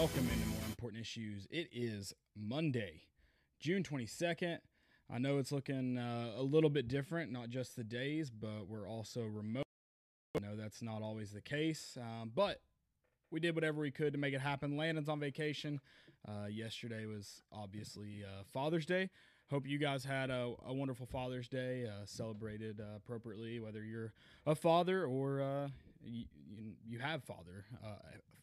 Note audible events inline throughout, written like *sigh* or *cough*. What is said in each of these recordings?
welcome into more important issues. It is Monday, June 22nd. I know it's looking uh, a little bit different, not just the days, but we're also remote. I know that's not always the case, um, but we did whatever we could to make it happen. Landon's on vacation. Uh, yesterday was obviously uh, Father's Day. Hope you guys had a, a wonderful Father's Day, uh, celebrated uh, appropriately, whether you're a father or uh, you, you, have father, uh,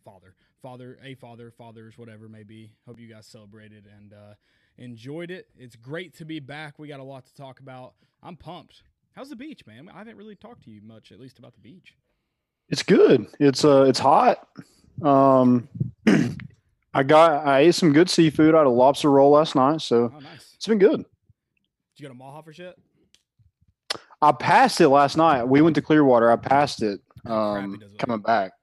father, father, a father, fathers, whatever it may be. Hope you guys celebrated and uh, enjoyed it. It's great to be back. We got a lot to talk about. I'm pumped. How's the beach, man? I haven't really talked to you much, at least about the beach. It's good. It's uh, it's hot. Um, *clears throat* I got I ate some good seafood. I had a lobster roll last night, so Oh, nice. it's been good. Did you go to Mahuffer's yet? I passed it last night. We went to Clearwater. I passed it. Um, coming back.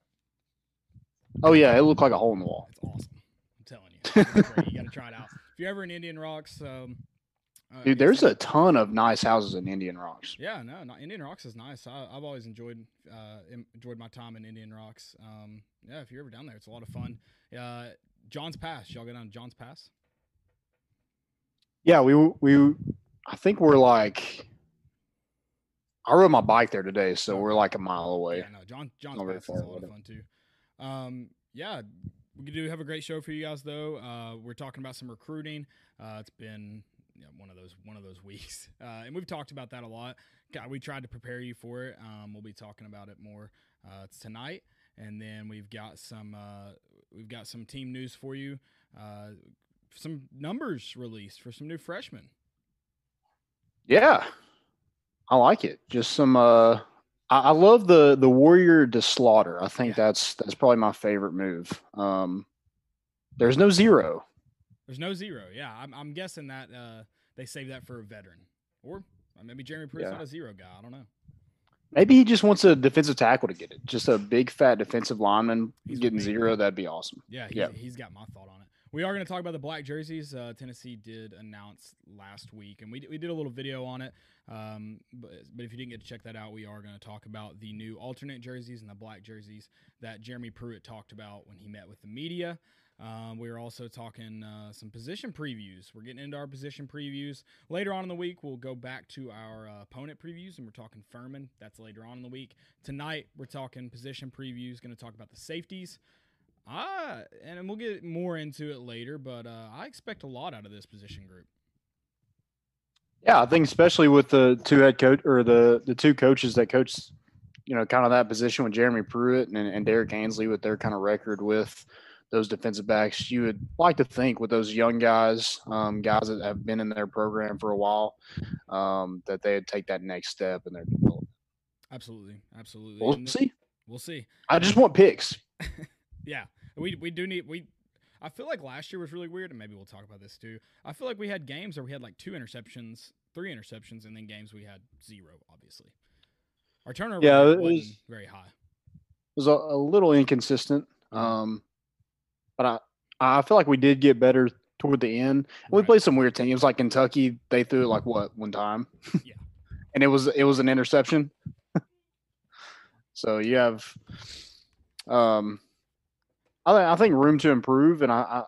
Oh yeah, it looked like a hole in the wall. It's awesome. I'm telling you. You got to try it out. *laughs* If you're ever in Indian Rocks, um, uh, Dude, there's a ton of nice houses in Indian Rocks. Yeah, no, no, Indian Rocks is nice. I, I've always enjoyed uh, enjoyed my time in Indian Rocks. Um, yeah, if you're ever down there, it's a lot of fun. Uh, John's Pass, y'all go down to John's Pass? Yeah, we we I think we're like I rode my bike there today, so we're like a mile away. Yeah, no, John John's Pass is a lot of fun too. Um, yeah, we do have a great show for you guys though. Uh, we're talking about some recruiting. Uh, it's been you know, one of those one of those *laughs* weeks, uh, and we've talked about that a lot. God, we tried to prepare you for it. Um, we'll be talking about it more uh, tonight, and then we've got some uh, we've got some team news for you. Uh, some numbers released for some new freshmen. Yeah, I like it. Just some. I, love the the warrior to slaughter. I think Yeah. that's that's probably my favorite move. Um, there's no zero. There's no zero. Yeah, I'm, I'm guessing that uh, they saved that for a veteran, or uh, maybe Jeremy Pruitt's Yeah. not a zero guy. I don't know. Maybe he just wants a defensive tackle to get it. Just a big fat defensive lineman He's getting zero. That'd be awesome. Yeah, he's, Yeah. he's got my thought on it. We are going to talk about the black jerseys. Uh, Tennessee did announce last week, and we, we did a little video on it. Um, but, but if you didn't get to check that out, we are going to talk about the new alternate jerseys and the black jerseys that Jeremy Pruitt talked about when he met with the media. Um, we are also talking uh, some position previews. We're getting into our position previews. Later on in the week, we'll go back to our uh, opponent previews, and we're talking Furman. That's later on in the week. Tonight, we're talking position previews, going to talk about the safeties. Ah, and we'll get more into it later, but uh, I expect a lot out of this position group. Yeah, I think especially with the two head coach or the the two coaches that coach, you know, kind of that position with Jeremy Pruitt and, and Derrick Ansley with their kind of record with those defensive backs, you would like to think with those young guys, um, guys that have been in their program for a while, um, that they'd take that next step in their development. Absolutely, absolutely. We'll see. We'll see. I just want picks. *laughs* Yeah, we we do need we. I feel like last year was really weird, and maybe we'll talk about this too. I feel like we had games where we had like two interceptions, three interceptions, and then games we had zero. Obviously, our turnover Yeah, rate wasn't was- very high. It was a, a little inconsistent, um, but I I feel like we did get better toward the end. We Right. played some weird teams like Kentucky. They threw it like what one time, *laughs* Yeah. and it was it was an interception. *laughs* so you have, um, I I think room to improve, and I I,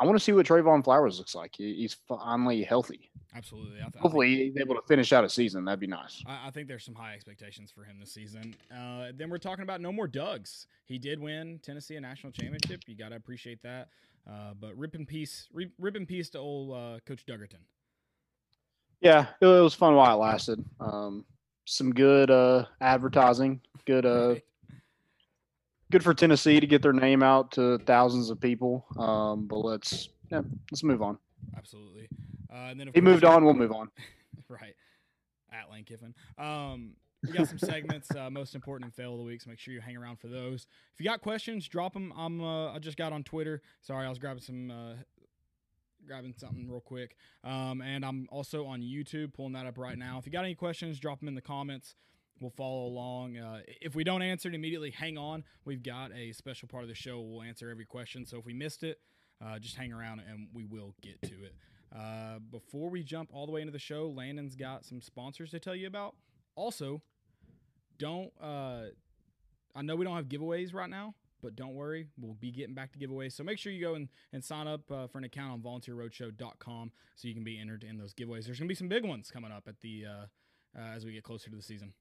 I want to see what Trevon Flowers looks like. He, he's finally healthy. Absolutely. I th- I think- Hopefully, he's able to finish out a season. That'd be nice. I, I think there's some high expectations for him this season. Uh, then we're talking about no more Dugs. He did win Tennessee a national championship. You got to appreciate that. Uh, but rip in peace, rip, rip in peace to old uh, Coach Duggerton. Yeah, it, it was fun while it lasted. Um, some good uh, advertising. Good uh? Good for Tennessee to get their name out to thousands of people. Um, but let's yeah, let's move on. Absolutely. Uh, and then of He moved on. We'll move on. *laughs* right at Lane Kiffin. Um, we got some segments, uh, most important and fail of the week. So make sure you hang around for those. If you got questions, drop them. I'm uh, I just got on Twitter. Sorry, I was grabbing some. Uh, Grabbing something real quick, um, and I'm also on YouTube, pulling that up right now. If you got any questions, drop them in the comments. We'll follow along. Uh, if we don't answer it immediately, hang on. We've got a special part of the show. We'll answer every question. So if we missed it, uh, just hang around and we will get to it. Uh, before we jump all the way into the show, Landon's got some sponsors to tell you about. Also, don't. Uh, I know we don't have giveaways right now, but don't worry, we'll be getting back to giveaways. So make sure you go and, and sign up uh, for an account on volunteerroadshow.com so you can be entered in those giveaways. There's going to be some big ones coming up at the uh, uh, as we get closer to the season.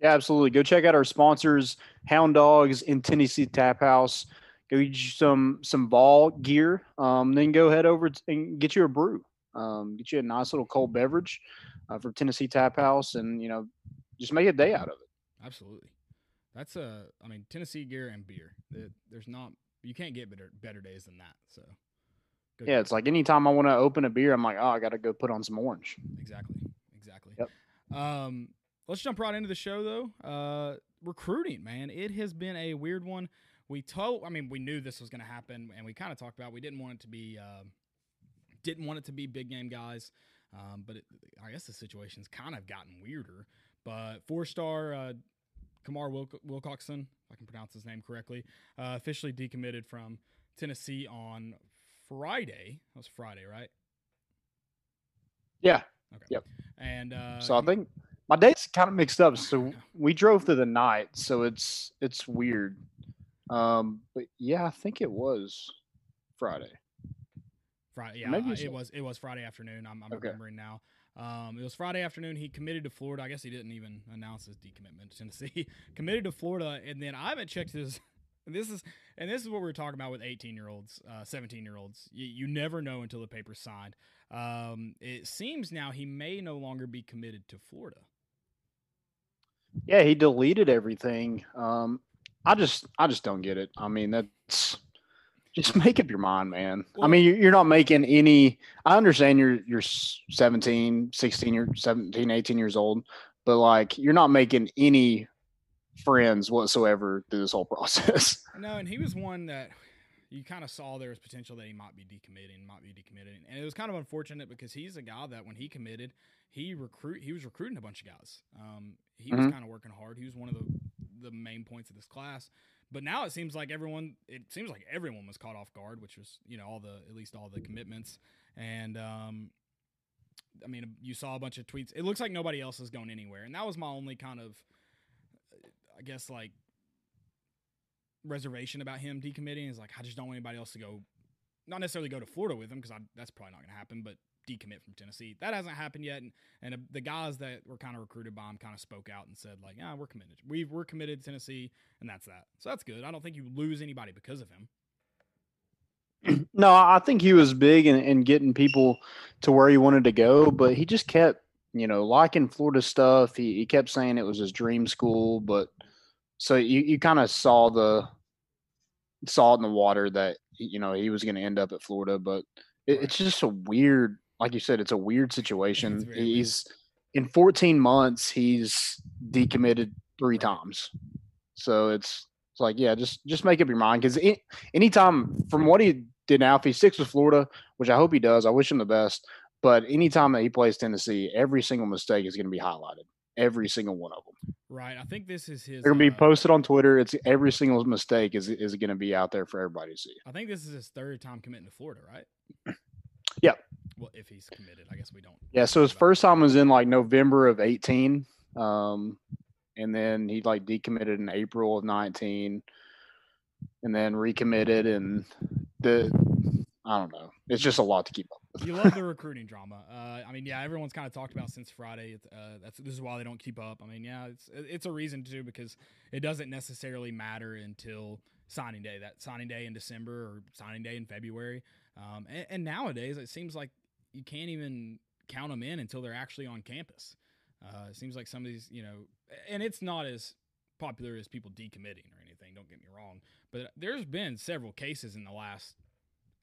Yeah, absolutely. Go check out our sponsors, Hound Dogs in Tennessee Tap House. Go get you some some ball gear. Um, then go head over and get you a brew. Um, get you a nice little cold beverage uh, for Tennessee Tap House, and you know, just make a day out of it. Absolutely. That's a, I mean, Tennessee gear and beer. There's not, you can't get better better days than that. So, yeah, it's like anytime I want to open a beer, I'm like, oh, I got to go put on some orange. Exactly, exactly. Yep. Um, let's jump right into the show though. Uh, recruiting, man, it has been a weird one. We told, I mean, we knew this was going to happen, and we kind of talked about we didn't want it to be, uh, didn't want it to be big game guys. Um, but it, I guess the situation's kind of gotten weirder. But four star uh, Kamar Wilc- Wilcoxon, if I can pronounce his name correctly, uh, officially decommitted from Tennessee on Friday. That was Friday, right? Yeah. Okay. Yep. And uh, so I think my dates kind of mixed up. So we drove through the night, so it's it's weird. Um, but yeah, I think it was Friday. Friday, yeah, Maybe it was it was Friday afternoon. I'm, I'm okay. remembering now. Um, it was Friday afternoon. He committed to Florida. I guess he didn't even announce his decommitment to Tennessee. *laughs* committed to Florida, and then I haven't checked his. *laughs* This is and this is what we are talking about with 18 year olds, uh, 17 year olds. You, you, never know until the paper's signed. Um, it seems now he may no longer be committed to Florida. Yeah, he deleted everything. Um, I just I just don't get it. I mean, that's just *laughs* make up your mind, man. I mean, you're not making any. I understand you're you're 17, 16, you're 17, 18 years old, but like you're not making any friends whatsoever through this whole *laughs* process. No, and he was one that you kind of saw there was potential that he might be decommitting, might be decommitting, and it was kind of unfortunate because he's a guy that when he committed, he recruit he was recruiting a bunch of guys. Um, he mm-hmm. was kind of working hard. He was one of the the main points of this class. But now it seems like everyone it seems like everyone was caught off guard, which was you know all the at least all the commitments and um, I mean you saw a bunch of tweets. It looks like nobody else is going anywhere, and that was my only kind of I guess like reservation about him decommitting is like I just don't want anybody else to go, not necessarily go to Florida with him because that's probably not going to happen, but decommit from Tennessee. That hasn't happened yet, and, and uh, the guys that were kind of recruited by him kind of spoke out and said like, "Yeah, we're committed. We we're committed to Tennessee, and that's that." So that's good. I don't think you lose anybody because of him. No, I think he was big in, in getting people to where he wanted to go, but he just kept, you know, liking Florida stuff. He, he kept saying it was his dream school, but so you, you kind of saw the salt in the water that you know he was going to end up at Florida, but it, it's just a weird like you said, it's a weird situation. He's weird. in 14 months, he's decommitted three times. So it's it's like, yeah, just just make up your mind because anytime from what he did now, if he sticks with Florida, which I hope he does, I wish him the best. But anytime that he plays Tennessee, every single mistake is going to be highlighted. Every single one of them. Right. I think this is his. They're going to be uh, posted on Twitter. It's every single mistake is is going to be out there for everybody to see. I think this is his third time committing to Florida, right? *clears throat* Yeah. Well, if he's committed, I guess we don't. Yeah. So his first time was in like November of 18. Um, and then he like decommitted in April of 19 and then recommitted and the I don't know. It's just a lot to keep up. With. you love the *laughs* recruiting drama. Uh, I mean, yeah, everyone's kind of talked about since Friday. Uh, that's this is why they don't keep up. I mean, yeah, it's it's a reason to because it doesn't necessarily matter until signing day. That signing day in December or signing day in February. Um, and, and, nowadays, it seems like you can't even count them in until they're actually on campus. Uh, it seems like some of these, you know, and it's not as popular as people decommitting or anything. Don't get me wrong, but there's been several cases in the last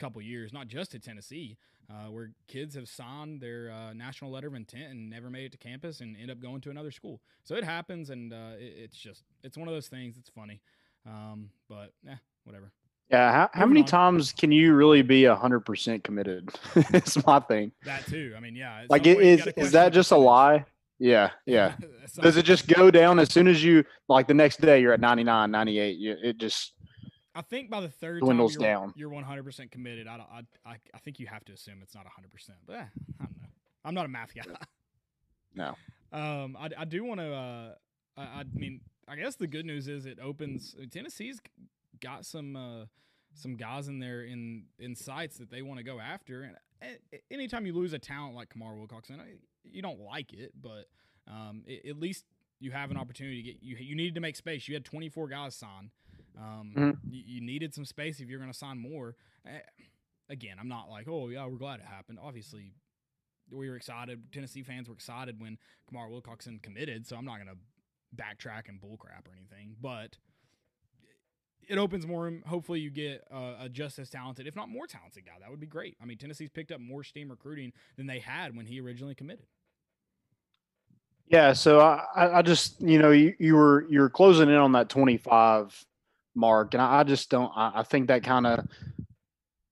couple years, not just at Tennessee, uh, where kids have signed their uh, national letter of intent and never made it to campus and end up going to another school. So it happens, and uh, it, it's just it's one of those things. It's funny, um, but yeah, whatever. Yeah, how, how many on. times can you really be hundred percent committed? *laughs* it's my thing. That too. I mean, yeah. Like, is is that just a lie? Yeah, yeah. *laughs* Does it just go down as soon as you like the next day you're at 99, 98? You, it just. I think by the third dwindles you're, down. You're 100 percent committed. I, I I think you have to assume it's not 100. percent But eh, I don't know. I'm not a math guy. *laughs* No. Um, I, I do want to. Uh, I, I mean, I guess the good news is it opens Tennessee's got some uh, some guys in there in in sights that they want to go after. And uh, anytime you lose a talent like Kamar Wilcoxon, you don't like it, but um, it, at least you have an opportunity to get you. You needed to make space. You had 24 guys sign. Um, mm-hmm. you, you, needed some space if you're going to sign more. Uh, again, I'm not like, oh yeah, we're glad it happened. Obviously, we were excited. Tennessee fans were excited when Kamar Wilcoxon committed, so I'm not going to backtrack and bullcrap or anything. But it opens more room. Hopefully, you get uh, a just as talented, if not more talented guy. That would be great. I mean, Tennessee's picked up more steam recruiting than they had when he originally committed. Yeah, so I, I just you know you, you were you were closing in on that 25 mark, and I, just don't. I, I think that kind of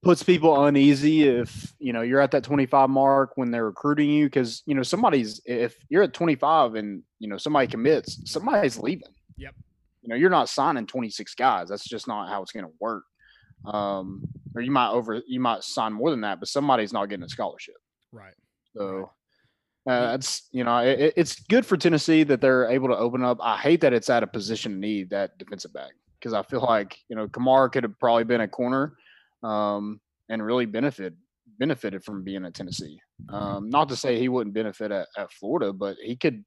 puts people uneasy if you know you're at that 25 mark when they're recruiting you because you know somebody's if you're at 25 and you know somebody commits, somebody's leaving. Yep. You know, you're not signing 26 guys. That's just not how it's going to work. Um, or you might over you might sign more than that, but somebody's not getting a scholarship. Right. So uh, it's you know it, it's good for Tennessee that they're able to open up. I hate that it's at a position need that defensive back because I feel like you know Kamara could have probably been a corner um, and really benefit benefited from being at Tennessee. Um, not to say he wouldn't benefit at, at Florida, but he could.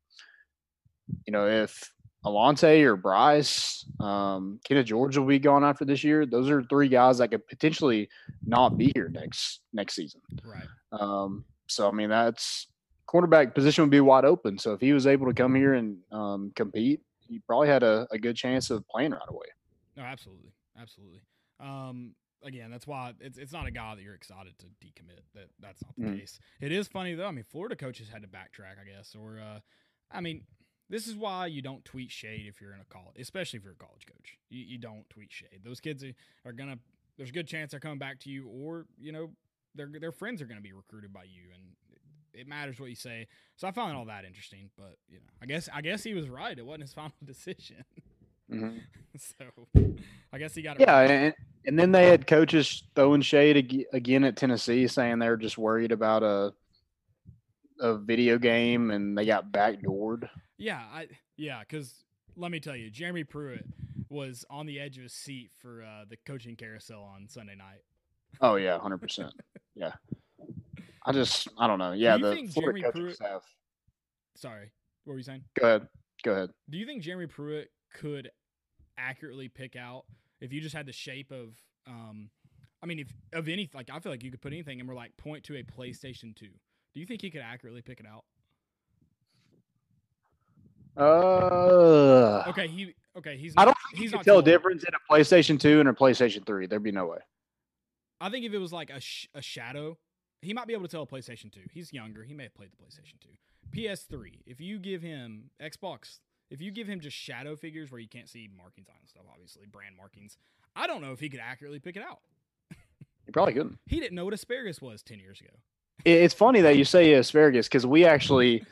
You know, if Alontae or Bryce, um, Kenneth George will be gone after this year. Those are three guys that could potentially not be here next next season. Right. Um, so I mean that's cornerback position would be wide open. So if he was able to come here and um, compete, he probably had a, a, good chance of playing right away. No, absolutely, absolutely. Um, again, that's why it's it's not a guy that you're excited to decommit. That that's not the mm. case. It is funny though. I mean, Florida coaches had to backtrack, I guess, or uh, I mean, this is why you don't tweet shade if you're in a college, especially if you're a college coach. You, you don't tweet shade. Those kids are are gonna. There's a good chance they're coming back to you, or you know, their their friends are gonna be recruited by you, and it matters what you say. So I found all that interesting. But you know, I guess I guess he was right. It wasn't his *laughs* final decision. Mm-hmm. *laughs* so I guess he got it. Yeah, right. and, and then they had coaches throwing shade again at Tennessee, saying they're just worried about a a video game and they got backdoored. Yeah, I yeah, because let me tell you, Jeremy Pruitt was on the edge of his seat for uh, the coaching carousel on Sunday night. Oh yeah, hundred percent. Yeah, I just I don't know. Yeah, do the think Jeremy Pruitt, have. Sorry, what were you saying? Go ahead. Go ahead. Do you think Jeremy Pruitt could accurately pick out if you just had the shape of um I mean if of any like I feel like you could put anything and we're like point to a PlayStation 2. Do you think he could accurately pick it out? Uh, okay, he okay. He's. Not, I don't. he's not tell a difference in a PlayStation Two and a PlayStation Three. There'd be no way. I think if it was like a sh- a shadow, he might be able to tell a PlayStation Two. He's younger. He may have played the PlayStation Two. PS3. If you give him Xbox, if you give him just shadow figures where you can't see markings on and stuff, obviously brand markings. I don't know if he could accurately pick it out. he probably couldn't. He didn't know what asparagus was ten years ago. It's funny that you say asparagus because we actually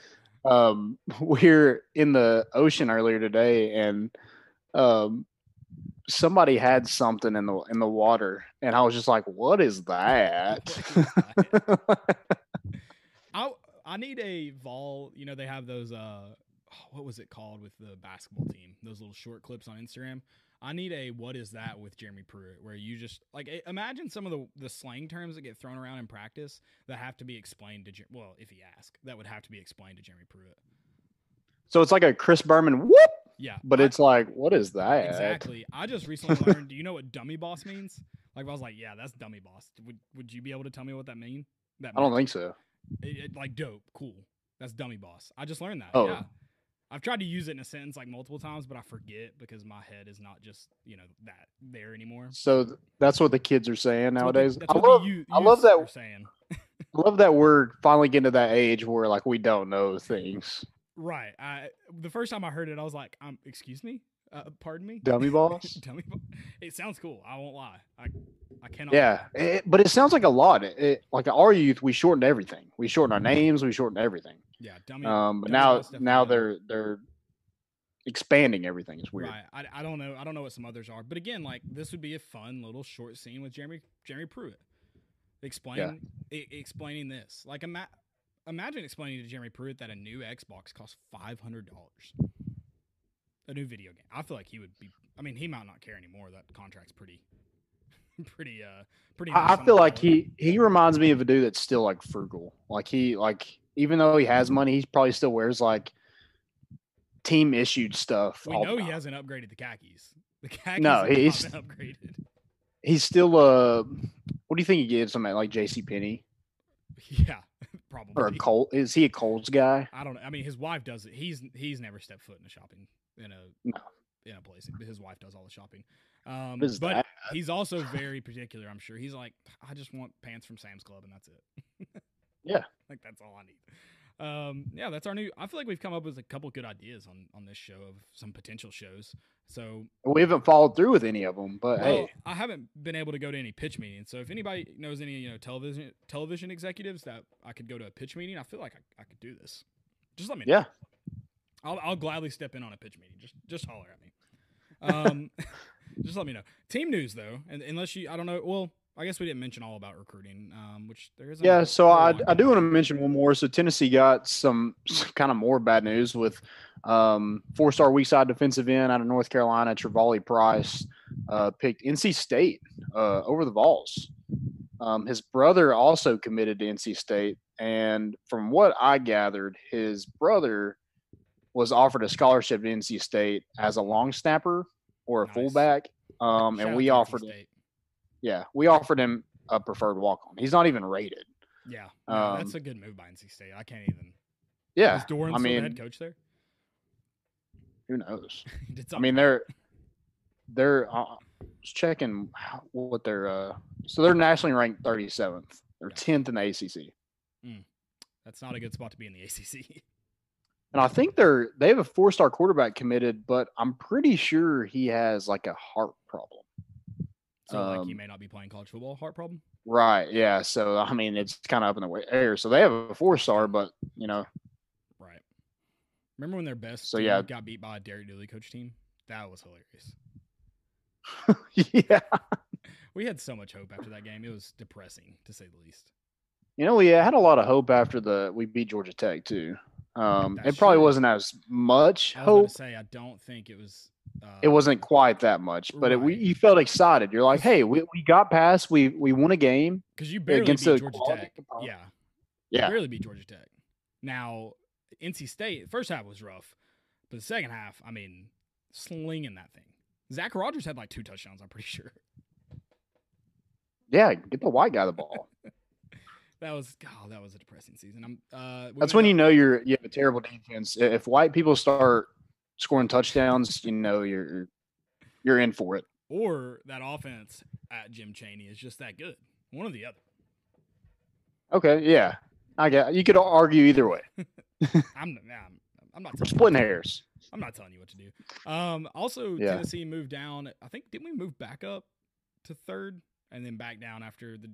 um, *laughs* we're in the ocean earlier today, and um, somebody had something in the in the water, and I was just like, "What is that?" *laughs* I I need a vol. You know, they have those. Uh, *sighs* what was it called with the basketball team? Those little short clips on Instagram. I need a what is that with Jeremy Pruitt, where you just like imagine some of the the slang terms that get thrown around in practice that have to be explained to well, if he ask, that would have to be explained to Jeremy Pruitt. So it's like a Chris Berman whoop. Yeah, but I, it's like, what is that? Exactly. I just recently *laughs* learned. do you know what dummy boss means? Like I was like, yeah, that's dummy boss. Would Would you be able to tell me what that mean? That I don't think so. It, it, like dope, cool. That's dummy boss. I just learned that. Oh. Yeah. I've tried to use it in a sentence like multiple times, but I forget because my head is not just you know that there anymore. So th- that's what the kids are saying that's nowadays. The, I love, you, I love that. Saying. *laughs* I love that we're finally getting to that age where like we don't know things. Right. I the first time I heard it, I was like, um, excuse me, uh, pardon me, dummy *laughs* boss. *laughs* dummy boss. It sounds cool. I won't lie. I I cannot. Yeah, it, but it sounds like a lot. It, it, like our youth, we shortened everything. We shortened our names. We shortened everything. Yeah, dummy. Um, but now now they're they're expanding everything. It's weird. Right. I, I don't know. I don't know what some others are. But again, like this would be a fun little short scene with Jeremy Jeremy Pruitt. Explain yeah. I, explaining this. Like ima- imagine explaining to Jeremy Pruitt that a new Xbox costs five hundred dollars. a new video game. I feel like he would be. I mean, he might not care anymore. That contract's pretty, *laughs* pretty, uh, pretty. nice I, I on the feel like he he reminds me of a dude that's still like frugal. Like he like even though he has money, he probably still wears like team issued stuff. We know he time. hasn't upgraded the khakis. The khakis No, he's- upgraded. He's still uh, what do you think he gives him at like J.C. Penney *laughs* Yeah, *laughs* probably. or a Cole? Is he a Coles guy? I don't know. I mean, his wife does it. He's he's never stepped foot in a shopping in a No. in a place. His wife does all the shopping. Um, but that? he's also very particular. I'm sure he's like, I just want pants from Sam's Club, and that's it. *laughs* Yeah. like that's all I need. Um, yeah, that's our new. I feel like we've come up with a couple good ideas on on this show of some potential shows. So We haven't followed through with any of them, but well, hey, I haven't been able to go to any pitch meetings. So if anybody knows any, you know, television television executives that I could go to a pitch meeting, I feel like I, I could do this. Just let me know. yeah, I'll, I'll gladly step in on a pitch meeting. Just just holler at me. Um, *laughs* just let me know. Team news though, and unless you, I don't know. Well, I guess we didn't mention all about recruiting, um, which there is. yeah. So I I do want to mention one more. So Tennessee got some, some kind of more bad news with um, four-star weak side defensive end out of North Carolina, Travali Price, uh, picked NC State uh, over the Vols. Um, his brother also committed to NC State, and from what I gathered, his brother was offered a scholarship to NC State as a long snapper or a Nice. fullback. Um, and we offered. Yeah, we offered him a preferred walk on. He's not even rated. Yeah, um, that's a good move by NC State. I can't even. Yeah, is Doeren I the mean, head coach there? who knows? *laughs* I mean, they're they're uh, just checking how- what they're uh, so they're nationally ranked 37th. They're 10th in the ACC, that's not a good spot to be in the ACC. *laughs* and I think they're they have a four star quarterback committed, but I'm pretty sure he has like a heart problem. So like he Um, may not be playing college football. Heart problem. Right? Yeah. So I mean, it's kind of up in the air. So they have a four star, but you know, Right. Remember when their best So, yeah. got beat by a Derek Dooley coach team? That was hilarious. *laughs* yeah. We had so much hope after that game. It was depressing to say the least. You know, we had a lot of hope after the we beat Georgia Tech too. Um, it probably wasn't as much I was hope. to say I don't think it was. Uh, it wasn't quite that much, but it, we, you felt excited. You're like, hey, we, we got past, we we won a game. because you barely against beat Georgia Tech. Yeah, Yeah, barely beat Georgia Tech. Now NC State first half was rough, but the second half, I mean, slinging that thing. Zach Rogers had like two touchdowns. I'm pretty sure. yeah. Get the white guy the ball. *laughs* That was oh, that was a depressing season. I'm. Uh, That's when you know you're you have a terrible defense. If white people start scoring touchdowns, you know you're you're in for it. or that offense at Jim Chaney is just that good. One or the other. Okay, yeah, I get. You could argue either way. *laughs* I'm I'm, I'm not splitting hairs. I'm not telling you what to do. Um, also Yeah. Tennessee moved down. I think didn't we move back up to third and then back down after the.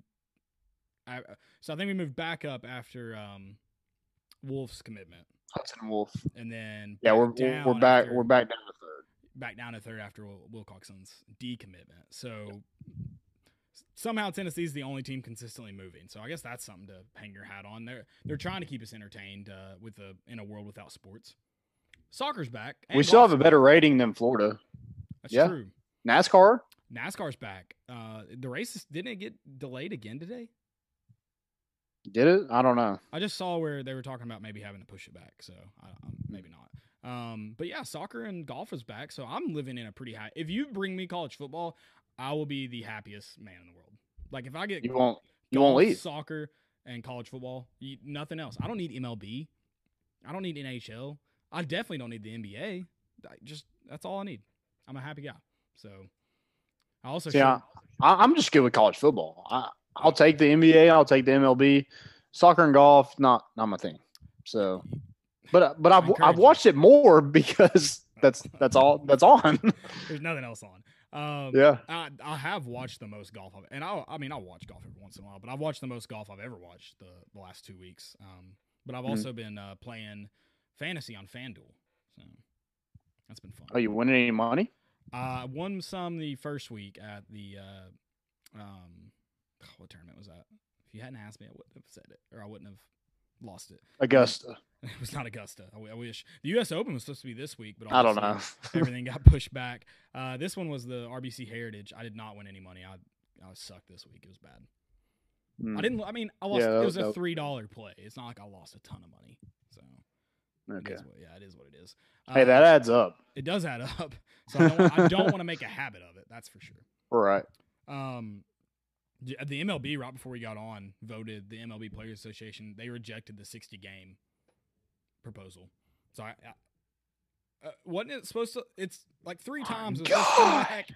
I, so I think we moved back up after um, Wolfe's commitment, Hudson Wolfe. and then Yeah, we're we're, back. after- We're back down to third. back down to third after Wil- Wilcoxon's decommitment. So somehow Tennessee's the only team consistently moving. So I guess that's something to hang your hat on. They're they're trying to keep us entertained uh, with a in a world without sports. Soccer's back. We still have a better rating than Florida. That's yeah. true. NASCAR. NASCAR's back. Uh, the race didn't it get delayed again today? Did it? I don't know. I just saw where they were talking about maybe having to push it back. So I, maybe not. Um, but yeah, soccer and golf is back. So I'm living in a pretty high. If you bring me college football, I will be the happiest man in the world. Like if I get You won't. You won't leave. Soccer and college football, you, nothing else. I don't need MLB. I don't need NHL. I definitely don't need the NBA. I just that's all I need. I'm a happy guy. So I also showed- I, I'm just good with college football. I, I'll take the NBA. I'll take the MLB. Soccer and golf, not not my thing. So, but but I've I've watched it more *laughs* because that's that's all that's on. *laughs* there's nothing else on. Um, yeah. I, I have watched the most golf, I've, and I I mean I watch golf every once in a while, but I've watched the most golf I've ever watched the, the last two weeks. Um, but I've Mhm. also been uh, playing fantasy on FanDuel, so that's been fun. Are you winning any money? I won some the first week at the uh, um, what tournament was that? If you hadn't asked me, I wouldn't have said it, or I wouldn't have lost it. *laughs* Augusta. It was not Augusta. I wish the U.S. Open was supposed to be this week, but I don't know. *laughs* everything got pushed back. Uh, this one was the RBC Heritage. I did not win any money. I I sucked this week. It was bad. Hmm, I didn't. I mean, I lost. Yeah, it was a three dollar play. It's not like I lost a ton of money. So Okay. is what, yeah, it is what it is. Hey, Uh, that adds up. it does add *laughs* up. So I don't, I don't want to make a habit of it. That's for sure. Right. Um, the the MLB right before we got on voted the MLB Players Association. They rejected the sixty game proposal. So I, I uh, wasn't it supposed to? It's like three times. It, was to come back.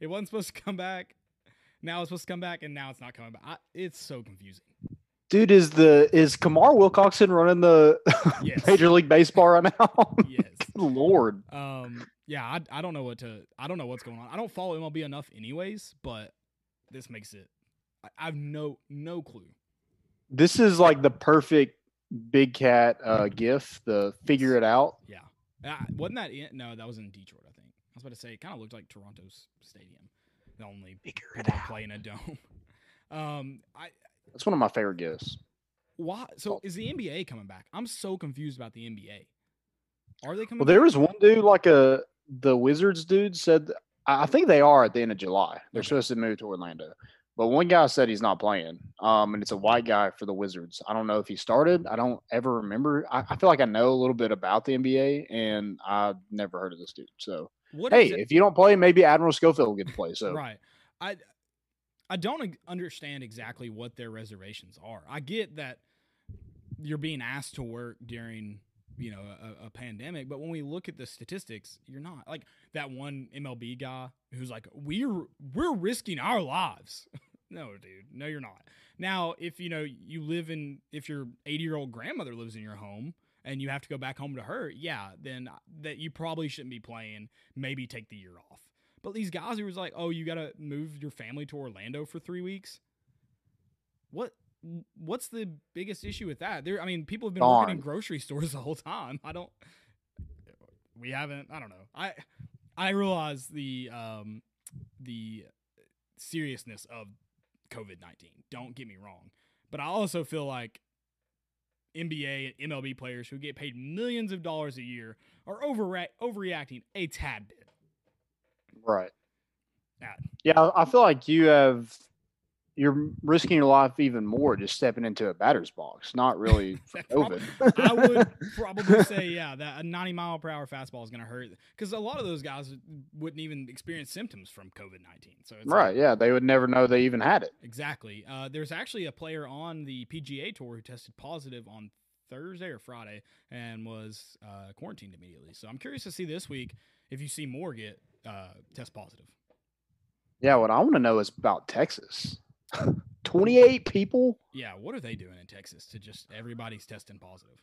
it wasn't supposed to come back. Now it's supposed to come back, and now it's not coming back. I, it's so confusing. Dude, is the is Kamar Wilcoxon running the *laughs* Yes. Major League Baseball right now? *laughs* Yes. Lord. Um. Yeah. I, I don't know what to. I don't know what's going on. I don't follow MLB enough, anyways. But this makes it. I, I have no no clue. This is like the perfect big cat uh gif, the figure it out. Yeah. Uh, wasn't that in? No, that was in Detroit, I think. I was about to say, it kind of looked like Toronto's stadium. The only Figure people that play in a dome. *laughs* Um, I That's one of my favorite gifs. why? So is the NBA coming back? I'm so confused about the NBA. Are they coming? Well, there was one dude, like a the Wizards dude, said I I think they are at the end of July. They're Okay. supposed to move to Orlando, but one guy said he's not playing. Um, and it's a white guy for the Wizards. I don't know if he started. I don't ever remember. I, I feel like I know a little bit about the NBA, and I've never heard of this dude. So What hey, if you don't play, maybe Admiral Schofield will get to play. *laughs* So Right. I I don't understand exactly what their reservations are. I get that you're being asked to work during you know a, a pandemic, but when we look at the statistics, you're not like that one MLB guy who's like we're we're risking our lives. *laughs* no, dude, no, you're not. Now, if you know you live in if your 80 year old grandmother lives in your home and you have to go back home to her, yeah, then uh, that you probably shouldn't be playing. Maybe take the year off. But these guys who was like, oh, you got to move your family to Orlando for three weeks. What? What's the biggest issue with that? There, I mean, people have been working in grocery *laughs* stores the whole time. I don't. We haven't. I don't know. I I realize the um the seriousness of COVID nineteen. Don't get me wrong, but I also feel like NBA and MLB players who get paid millions of dollars a year are overre- overreacting a tad bit. right. Yeah. I feel like you have you're risking your life even more just stepping into a batter's box, not really *laughs* COVID. I would *laughs* probably say, yeah, that a 90 mile per hour fastball is going to hurt because a lot of those guys wouldn't even experience symptoms from COVID 19. So it's like- right. Yeah, they would never know they even had it. exactly. Uh, there's actually a player on the PGA Tour who tested positive on Thursday or Friday and was uh, quarantined immediately. So I'm curious to see this week if you see more get uh, test positive. Yeah, what I want to know is about Texas. 28 people? Yeah, what are they doing in Texas to just everybody's testing positive?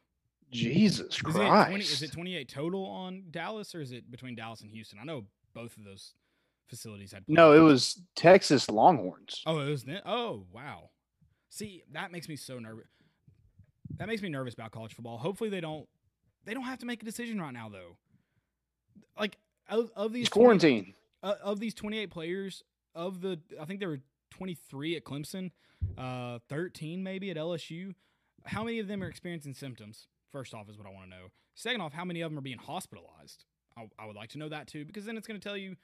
Jesus Is Christ. it, 20, is it 28 total on Dallas or is it between Dallas and Houston? I know both of those facilities had. no, it was Texas Longhorns. Oh, it was then. Oh, wow. See, that makes me so nervous. That makes me nervous about college football. Hopefully, they don't. They don't have to make a decision right now, though. Like of, of these It's 20 quarantine. uh, of these 28 players, of the I think there were 23 at Clemson, uh, 13 maybe at LSU. How many of them are experiencing symptoms? First off, is what I want to know. Second off, how many of them are being hospitalized? I, I would like to know that too, because then it's going to tell you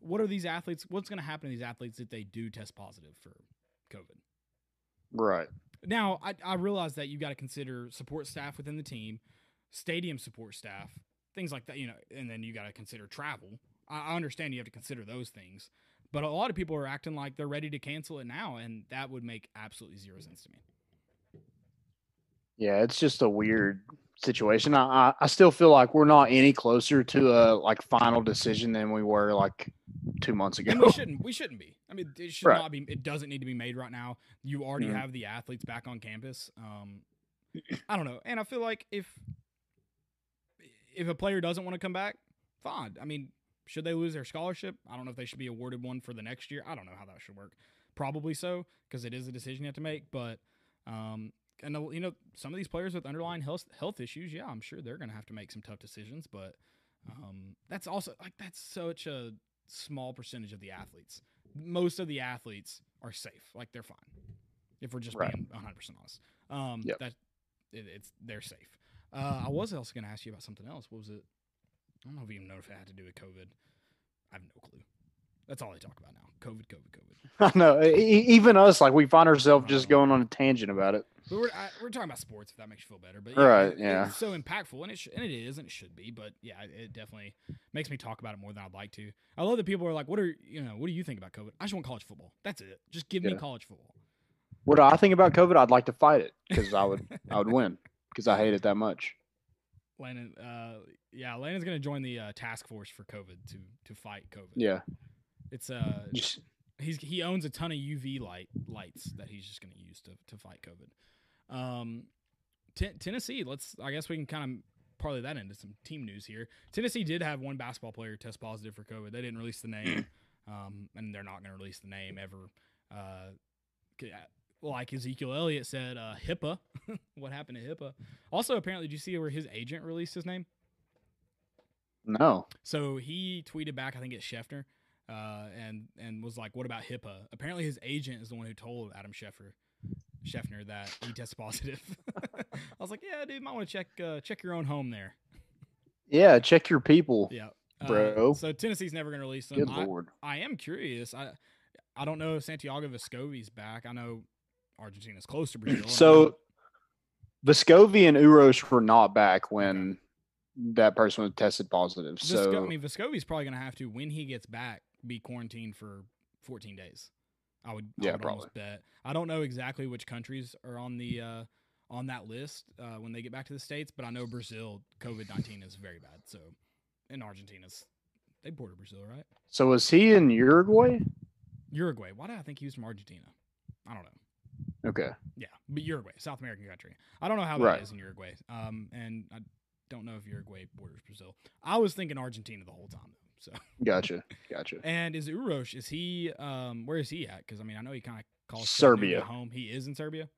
what are these athletes. What's going to happen to these athletes if they do test positive for COVID? Right. Now, I, I realize that you got to consider support staff within the team, stadium support staff, things like that, you know, and then you got to consider travel. I, I understand you have to consider those things, but a lot of people are acting like they're ready to cancel it now, and that would make absolutely zero sense to me. Yeah, it's just a weird situation. I, I still feel like we're not any closer to a like final decision than we were like two months ago. And we shouldn't. We shouldn't be. I mean, it should Right. not be. It doesn't need to be made right now. You already Mhm. have the athletes back on campus. Um, I don't know, and I feel like if if a player doesn't want to come back, fine. I mean, should they lose their scholarship? I don't know if they should be awarded one for the next year. I don't know how that should work. Probably so because it is a decision you have to make. But um, and you know, some of these players with underlying health health issues, yeah, I'm sure they're going to have to make some tough decisions. But um, that's also like that's such a small percentage of the athletes. Most of the athletes are safe, like they're fine. If we're just Right. being 100 percent honest, um, Yep. that it, it's they're safe. Uh, I was also going to ask you about something else. What was it? I don't know if you even know if it had to do with COVID. I have no clue. That's all I talk about now. COVID, COVID, COVID. *laughs* I know. e- even us, like we find ourselves just uh-huh. going on a tangent about it. But we're I, we're talking about sports. If that makes you feel better, but yeah, Right, it- yeah. it's so impactful, and it sh- and it is, and it should be. But yeah, it- it definitely makes me talk about it more than I'd like to. I love that people are like, "What are you know? What do you think about COVID?" I just want college football. That's it. Just give me college football. What do I think about COVID? I'd like to fight it because I would, I would *laughs* win because I hate it that much. Landon, uh, yeah, Landon's gonna join the uh, task force for COVID to to fight COVID. Yeah, it's uh, just he's he owns a ton of UV light lights that he's just going to use to to fight COVID. Um, Ten- Tennessee, let's I guess we can kind of parlay that into some team news here. Tennessee did have one basketball player test positive for COVID. They didn't release the name, *clears throat* um, and they're not going to release the name ever. Uh, like Ezekiel Elliott said, uh, HIPAA. *laughs* what happened to HIPAA? Also, apparently, did you see where his agent released his name? no. So he tweeted back, I think it's Schefter, uh, and and was like, "What about HIPAA?" Apparently, his agent is the one who told Adam Schefter, Scheffner that he *laughs* tested positive. *laughs* I was like, "Yeah, dude, might want to check uh, check your own home there." Yeah, check your people. Yeah, Bro. Uh, so Tennessee's never going to release them. Good I, lord. I am curious. I I don't know if Santiago Vescovi's back. I know Argentina's close to Brazil. I So Vescovi and Uros were not back when that person was tested positive. So I mean, Vescovi's probably going to have to when he gets back be quarantined for 14 days. I would, I Yeah, would almost bet. I don't know exactly which countries are on the uh, on that list uh, when they get back to the states, but I know Brazil COVID 19 is very bad. So, in Argentina's they border Brazil, right? so was he in Uruguay? Uruguay. Why do I think he was from Argentina? I don't know. Okay. Yeah, but Uruguay, South American country. I don't know how that is Right. in Uruguay. Um, and I don't know if Uruguay borders Brazil. I was thinking Argentina the whole time though. So. Gotcha. *laughs* Gotcha. And is Uros? Is he? Um, where is he at? Because I mean, I know he kind of calls Serbia. Home. He is in Serbia,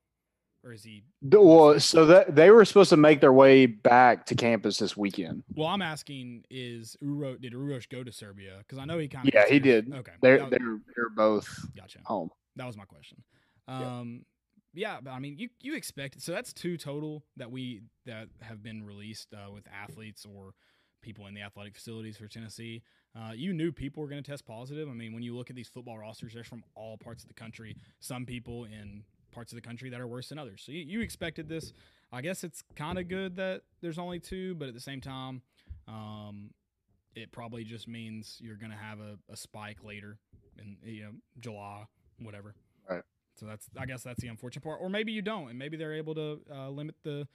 or is he? Well, so that they were supposed to make their way back to campus this weekend. Well, I'm asking, is Uros? Did Uros go to Serbia? Because I know he kind of. Yeah, he did. Okay, They're was- they're they're both gotcha. home. That was my question. Um, yeah, but I mean, you you expect so that's two total that we that have been released uh, with athletes or people in the athletic facilities for Tennessee. Uh, you knew people were going to test positive. I mean, when you look at these football rosters, they're from all parts of the country. Some people in parts of the country that are worse than others. So you, you expected this. I guess it's kind of good that there's only two, but at the same time, um, it probably just means you're going to have a, a spike later in you know July, whatever. So that's I guess that's the unfortunate part, or maybe you don't, and maybe they're able to uh, limit the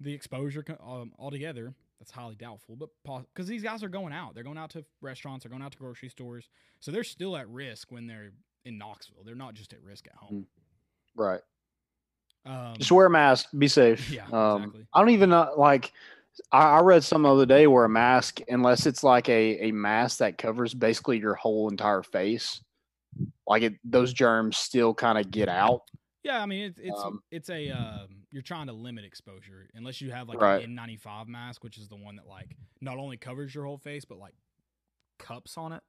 the exposure um, altogether. That's highly doubtful, but because these guys are going out, they're going out to restaurants, they're going out to grocery stores, so they're still at risk when they're in Knoxville. They're not just at risk at home. Right. Um, Just wear a mask. Be safe. Yeah, Um, exactly. I don't even know. Like, I, I read some other day where a mask, unless it's like a a mask that covers basically your whole entire face, like it, those germs still kind of get out. Yeah, I mean it's it's Um, it's a um, you're trying to limit exposure unless you have like Right. an N95 mask, which is the one that like not only covers your whole face but like cups on it,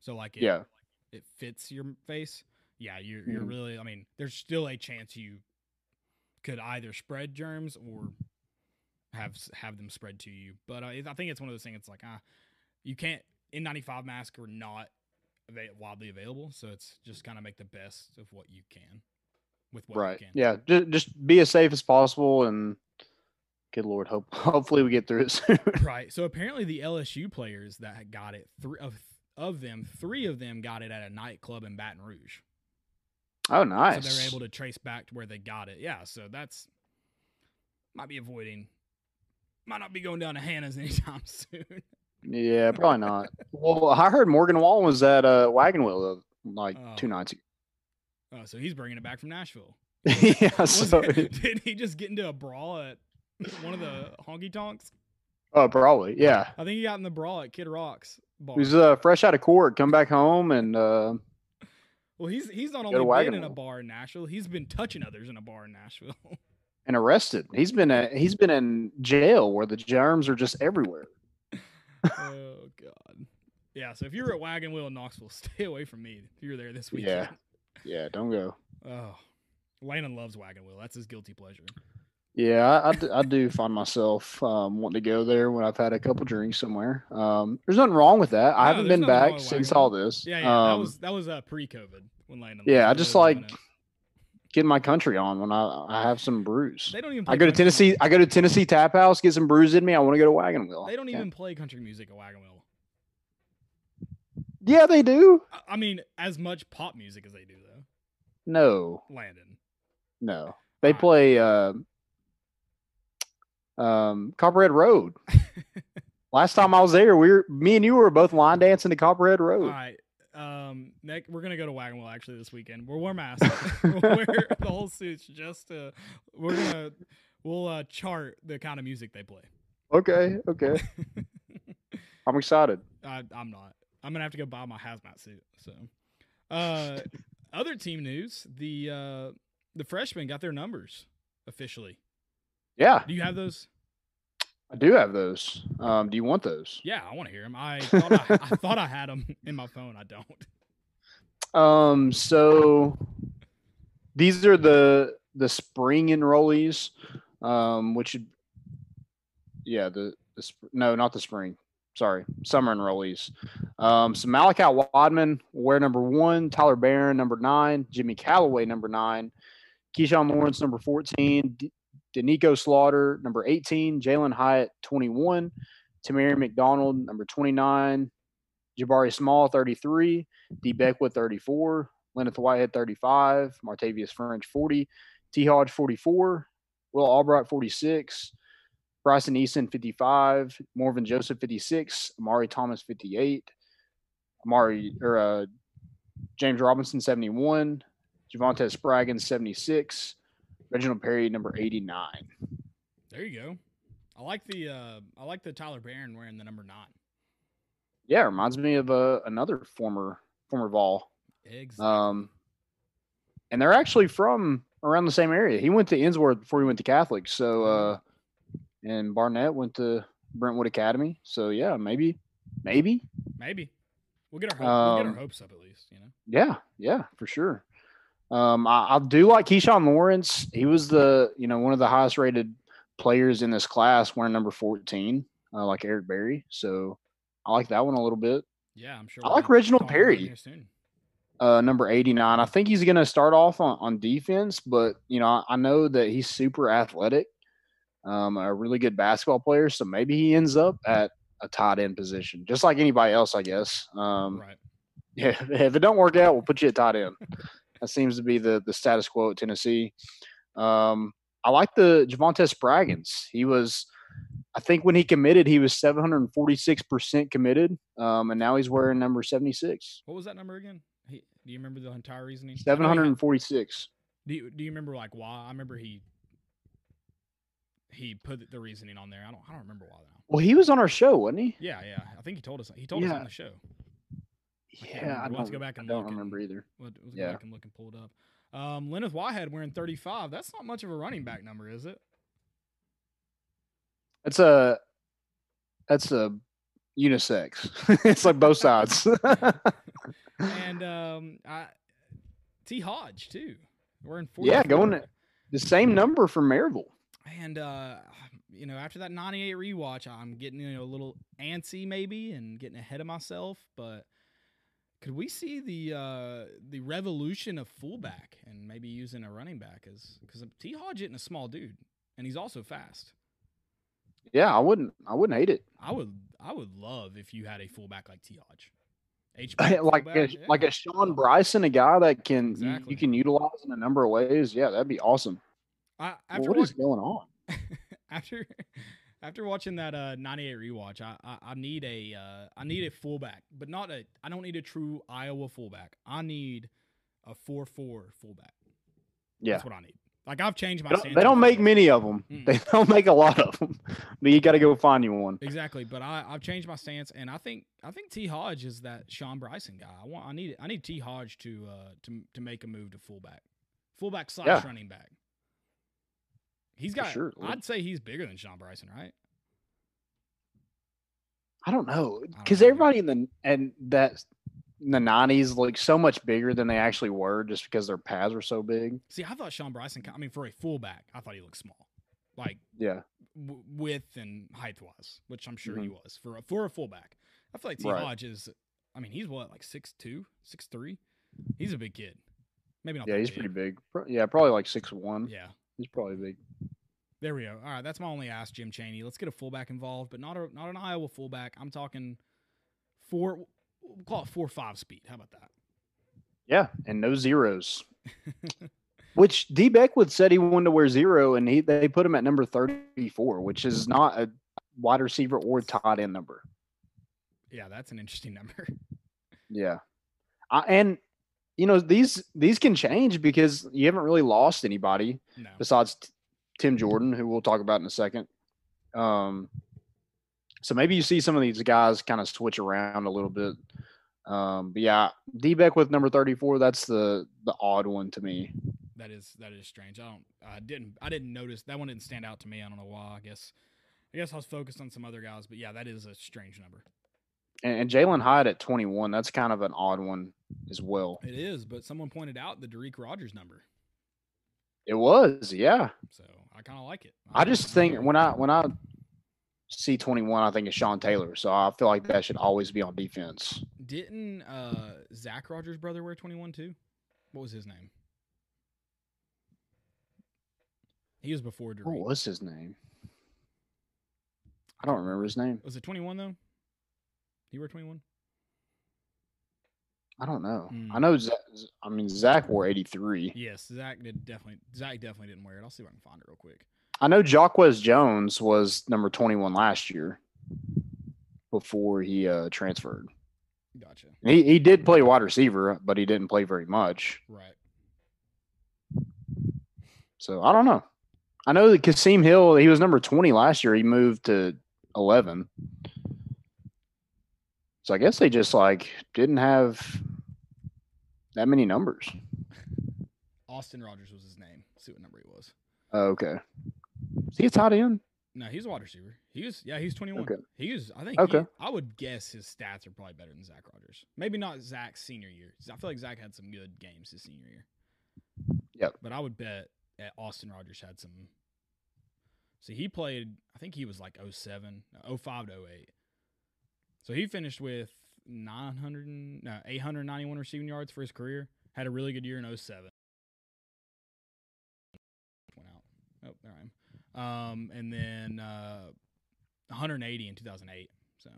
so like it, Yeah. it fits your face. Yeah, you're you're Mhm. really. I mean, there's still a chance you could either spread germs or have have them spread to you. But uh, I think it's one of those things. It's like ah, you can't N95 mask or not widely available, so it's just kind of make the best of what you can with what right. you can. Yeah. Just just be as safe as possible, and good lord, hope *laughs* hopefully we get through it soon. *laughs* Right. So apparently the LSU players that got it, three of of them, three of them got it at a nightclub in Baton Rouge. oh, nice. So they're able to trace back to where they got it. Yeah. So that's might be avoiding, might not be going down to Hannah's *laughs* anytime soon. Yeah, probably not. *laughs* well, I heard Morgan Wallen was at uh, Wagon Wheel uh, like Oh. two nights ago. Oh, so he's bringing it back from Nashville. *laughs* yeah. So, *laughs* did he just get into a brawl at one of the honky tonks? oh, probably. Yeah. I think he got in the brawl at Kid Rock's bar. He's uh, fresh out of court, come back home, and uh, well, he's he's not only been in a bar in Nashville, he's been touching others in a bar in Nashville. and arrested. He's been at, he's been in jail where the germs are just everywhere. Oh god. Yeah, so if you're at Wagon Wheel in Knoxville, *laughs* stay away from me if you're there this week. Yeah. Yeah, don't go. Oh. Landon loves Wagon Wheel. That's his guilty pleasure. Yeah, I, I, do find myself um, wanting to go there when I've had a couple drinks somewhere. Um, there's nothing wrong with that. I No, haven't been back since all this. Yeah, yeah. that Um, was that was uh, pre-COVID when Landon. yeah, I just like getting my country on when I, I have some brews. They don't even. I go to Tennessee. music. I go to Tennessee Tap House, get some brews in me. I want to go to Wagon Wheel. They don't Yeah. even play country music at Wagon Wheel. Yeah, they do. I- mean, as much pop music as they do, though. No, Landon. no. They play uh, um, Copperhead Road. *laughs* Last time I was there, we were me and you were both line dancing to Copperhead Road. right. Um, next, we're gonna go to Wagon Wheel actually this weekend. We'll wear masks. *laughs* *laughs* we'll wear the whole suits just to. We're gonna. We'll uh, chart the kind of music they play. Okay, okay. *laughs* I'm excited. I, I'm not. I'm gonna have to go buy my hazmat suit. So, uh, other team news: the uh, the freshmen got their numbers officially. Yeah, Do you have those? I do have those. Um, do you want those? Yeah, I want to hear them. I thought I, I *laughs* thought I had them in my phone. I don't. Um, so these are the the spring enrollees, um, which yeah, the the sp- no, not the spring. Sorry, summer enrollees. Um, so Malachi Wideman, wear number one, Tyler Baron, number nine, Jimmy Calloway, number nine, Keshawn Lawrence, number 14, D- Doneiko Slaughter, number 18, Jalen Hyatt, 21, Tamari McDonald, number 29, Jabari Small, 33, D. Beckwith, 34, Lenneth Whitehead, 35, Martavius French, 40, Tee Hodge, 44, Will Albright, 46, Bryson Eason, 55, Morven Joseph, 56, Amari Thomas, 58, Amari or uh, James Robinson, 71, Javante Spraggins, 76, Reginald Perry, number 89. There you go. I like the uh, I like the Tyler Baron wearing the number nine. Yeah, reminds me of uh, another former former Vol. Exactly. Um, and they're actually from around the same area. He went to Ensworth before he went to Catholic. So, uh, and Barnett went to Brentwood Academy. So, yeah, maybe, maybe, Maybe we'll get our hope, we'll get um, our hopes up at least. You know. yeah, yeah, for sure. Um, I, I do like Keshawn Lawrence. He was the, you know, one of the highest rated players in this class, wearing number 14, uh, like Eric Berry. So, I like that one a little bit. Yeah, I'm sure. I like Reginald talking about him Perry. uh, number 89. I think he's going to start off on, on defense, but, you know, I, I know that he's super athletic, um, a really good basketball player. So maybe he ends up at a tight end position, just like anybody else, I guess. Um, right. yeah, *laughs* if it don't work out, we'll put you at tight end. *laughs* that seems to be the, the status quo at Tennessee. Um, I like the Javante Spraggins. He was, I think when he committed, he was 746% committed. Um, and now he's wearing number 76. What was that number again? He, do you remember the entire reasoning? I know he Seven had- hundred and forty-six. Do you, do you remember like why? I remember he he put the reasoning on there. I don't I don't remember why now. Well, he was on our show, wasn't he? Yeah, yeah. I think he told us. He told us on the show. I Yeah, remember. I We'll have to don't, go back and I don't look and- remember either. We'll, we'll Yeah. go back and look and pull it up. Um, Lenneth Whitehead wearing 35. That's not much of a running back number, is it? That's a that's a unisex. *laughs* it's like both sides. *laughs* And um, I, Tee Hodge too. Wearing 44. Yeah, going the same number for Maryville. And uh, you know, after that 98 rewatch, I'm getting you know a little antsy maybe and getting ahead of myself. But could we see the uh, the revolution of fullback and maybe using a running back as because Tee Hodge isn't a small dude and he's also fast. Yeah, I wouldn't I wouldn't hate it. I would I would love if you had a fullback like Tee Hodge. *laughs* Like a, like a Shawn Bryson, a guy that can you- Exactly. you, can utilize in a number of ways. Yeah, that'd be awesome. I, Well, what is going on? *laughs* after after watching that uh 98 rewatch, I, I I need a uh I need a fullback, but not a I don't need a true Iowa fullback. I need a 4-4 fullback. Yeah, That's what I need. Like I've changed my they don't, stance they don't make many of them. Mm. They don't make a lot of them, but you got to go find you one. Exactly, but I I've changed my stance and I think I think Tee Hodge is that Shawn Bryson guy. I want I need I need Tee Hodge to uh to to make a move to fullback. Fullback slash Yeah. running back. He's got sure. I'd say he's bigger than Shawn Bryson, right? I don't know because everybody in the and that the nineties looked so much bigger than they actually were, just because their pads were so big. See, I thought Shawn Bryson. I mean, for a fullback, I thought he looked small. like Yeah. w- width and height wise, which I'm sure he Mhm. was for a, for a fullback. I feel like T. Right. Hodge is. I mean, he's what like six two, six three. He's a big kid. Maybe not. Yeah, he's big. pretty big. Yeah, probably like six one. Yeah. He's probably big. There we go. All right, that's my only ask, Jim Chaney. Let's get a fullback involved, but not a not an Iowa fullback. I'm talking four. We'll call it four five speed. How about that? Yeah, and no zeros. *laughs* Which D Beckwith said he wanted to wear zero, and he they put him at number thirty four, which is not a wide receiver or tight end number. yeah, that's an interesting *laughs* number. Yeah, I, and you know these these can change because you haven't really lost anybody No. besides T- Tim Jordan, who we'll talk about in a second. Um, so maybe you see some of these guys kind of switch around a little bit. Um, but yeah, D Beckwith number thirty four, that's the the odd one to me. That is that is strange. I don't I didn't I didn't notice that one didn't stand out to me. I don't know why. I guess I guess I was focused on some other guys, but yeah, that is a strange number. And, and Jalen Hyatt at 21, that's kind of an odd one as well. It is, but someone pointed out the Derek Rogers number, It was, yeah. so I kind of like it. I just think when I when I see 21, I think of Sean Taylor. So I feel like that should always be on defense. didn't uh, Zach Rogers' brother wear twenty one too? What was his name? He was before Derek. What was his name? I don't remember his name. Was it twenty one He wore twenty one. I don't know. I Hmm. know. Zach, I mean, Zach wore 83. Yes, Zach did definitely. Zach definitely didn't wear it. I'll see if I can find it real quick. I know Jacquez Jones was number 21 last year before he uh, transferred. Gotcha. He he did play wide receiver, but he didn't play very much. Right. So I don't know. I know that Kasim Hill, he was number 20 last year. He moved to 11. So I guess they just like didn't have that many numbers. Austin Rogers was his name. Let's see what number he was. Oh, okay. Is he a tight end? No, he's a wide receiver. He was yeah, he's twenty one. Okay. He was I think Okay. he- I would guess his stats are probably better than Zach Rogers. Maybe not Zach's senior year. I feel like Zach had some good games his senior year. Yep. But I would bet that Austin Rogers had some See, he played I think he was like 07, 05 to 08. So he finished with 900 no, 891 receiving yards for his career. Had a really good year in 07. Went out. Oh, there I am. Um, and then uh, 180 in 2008. So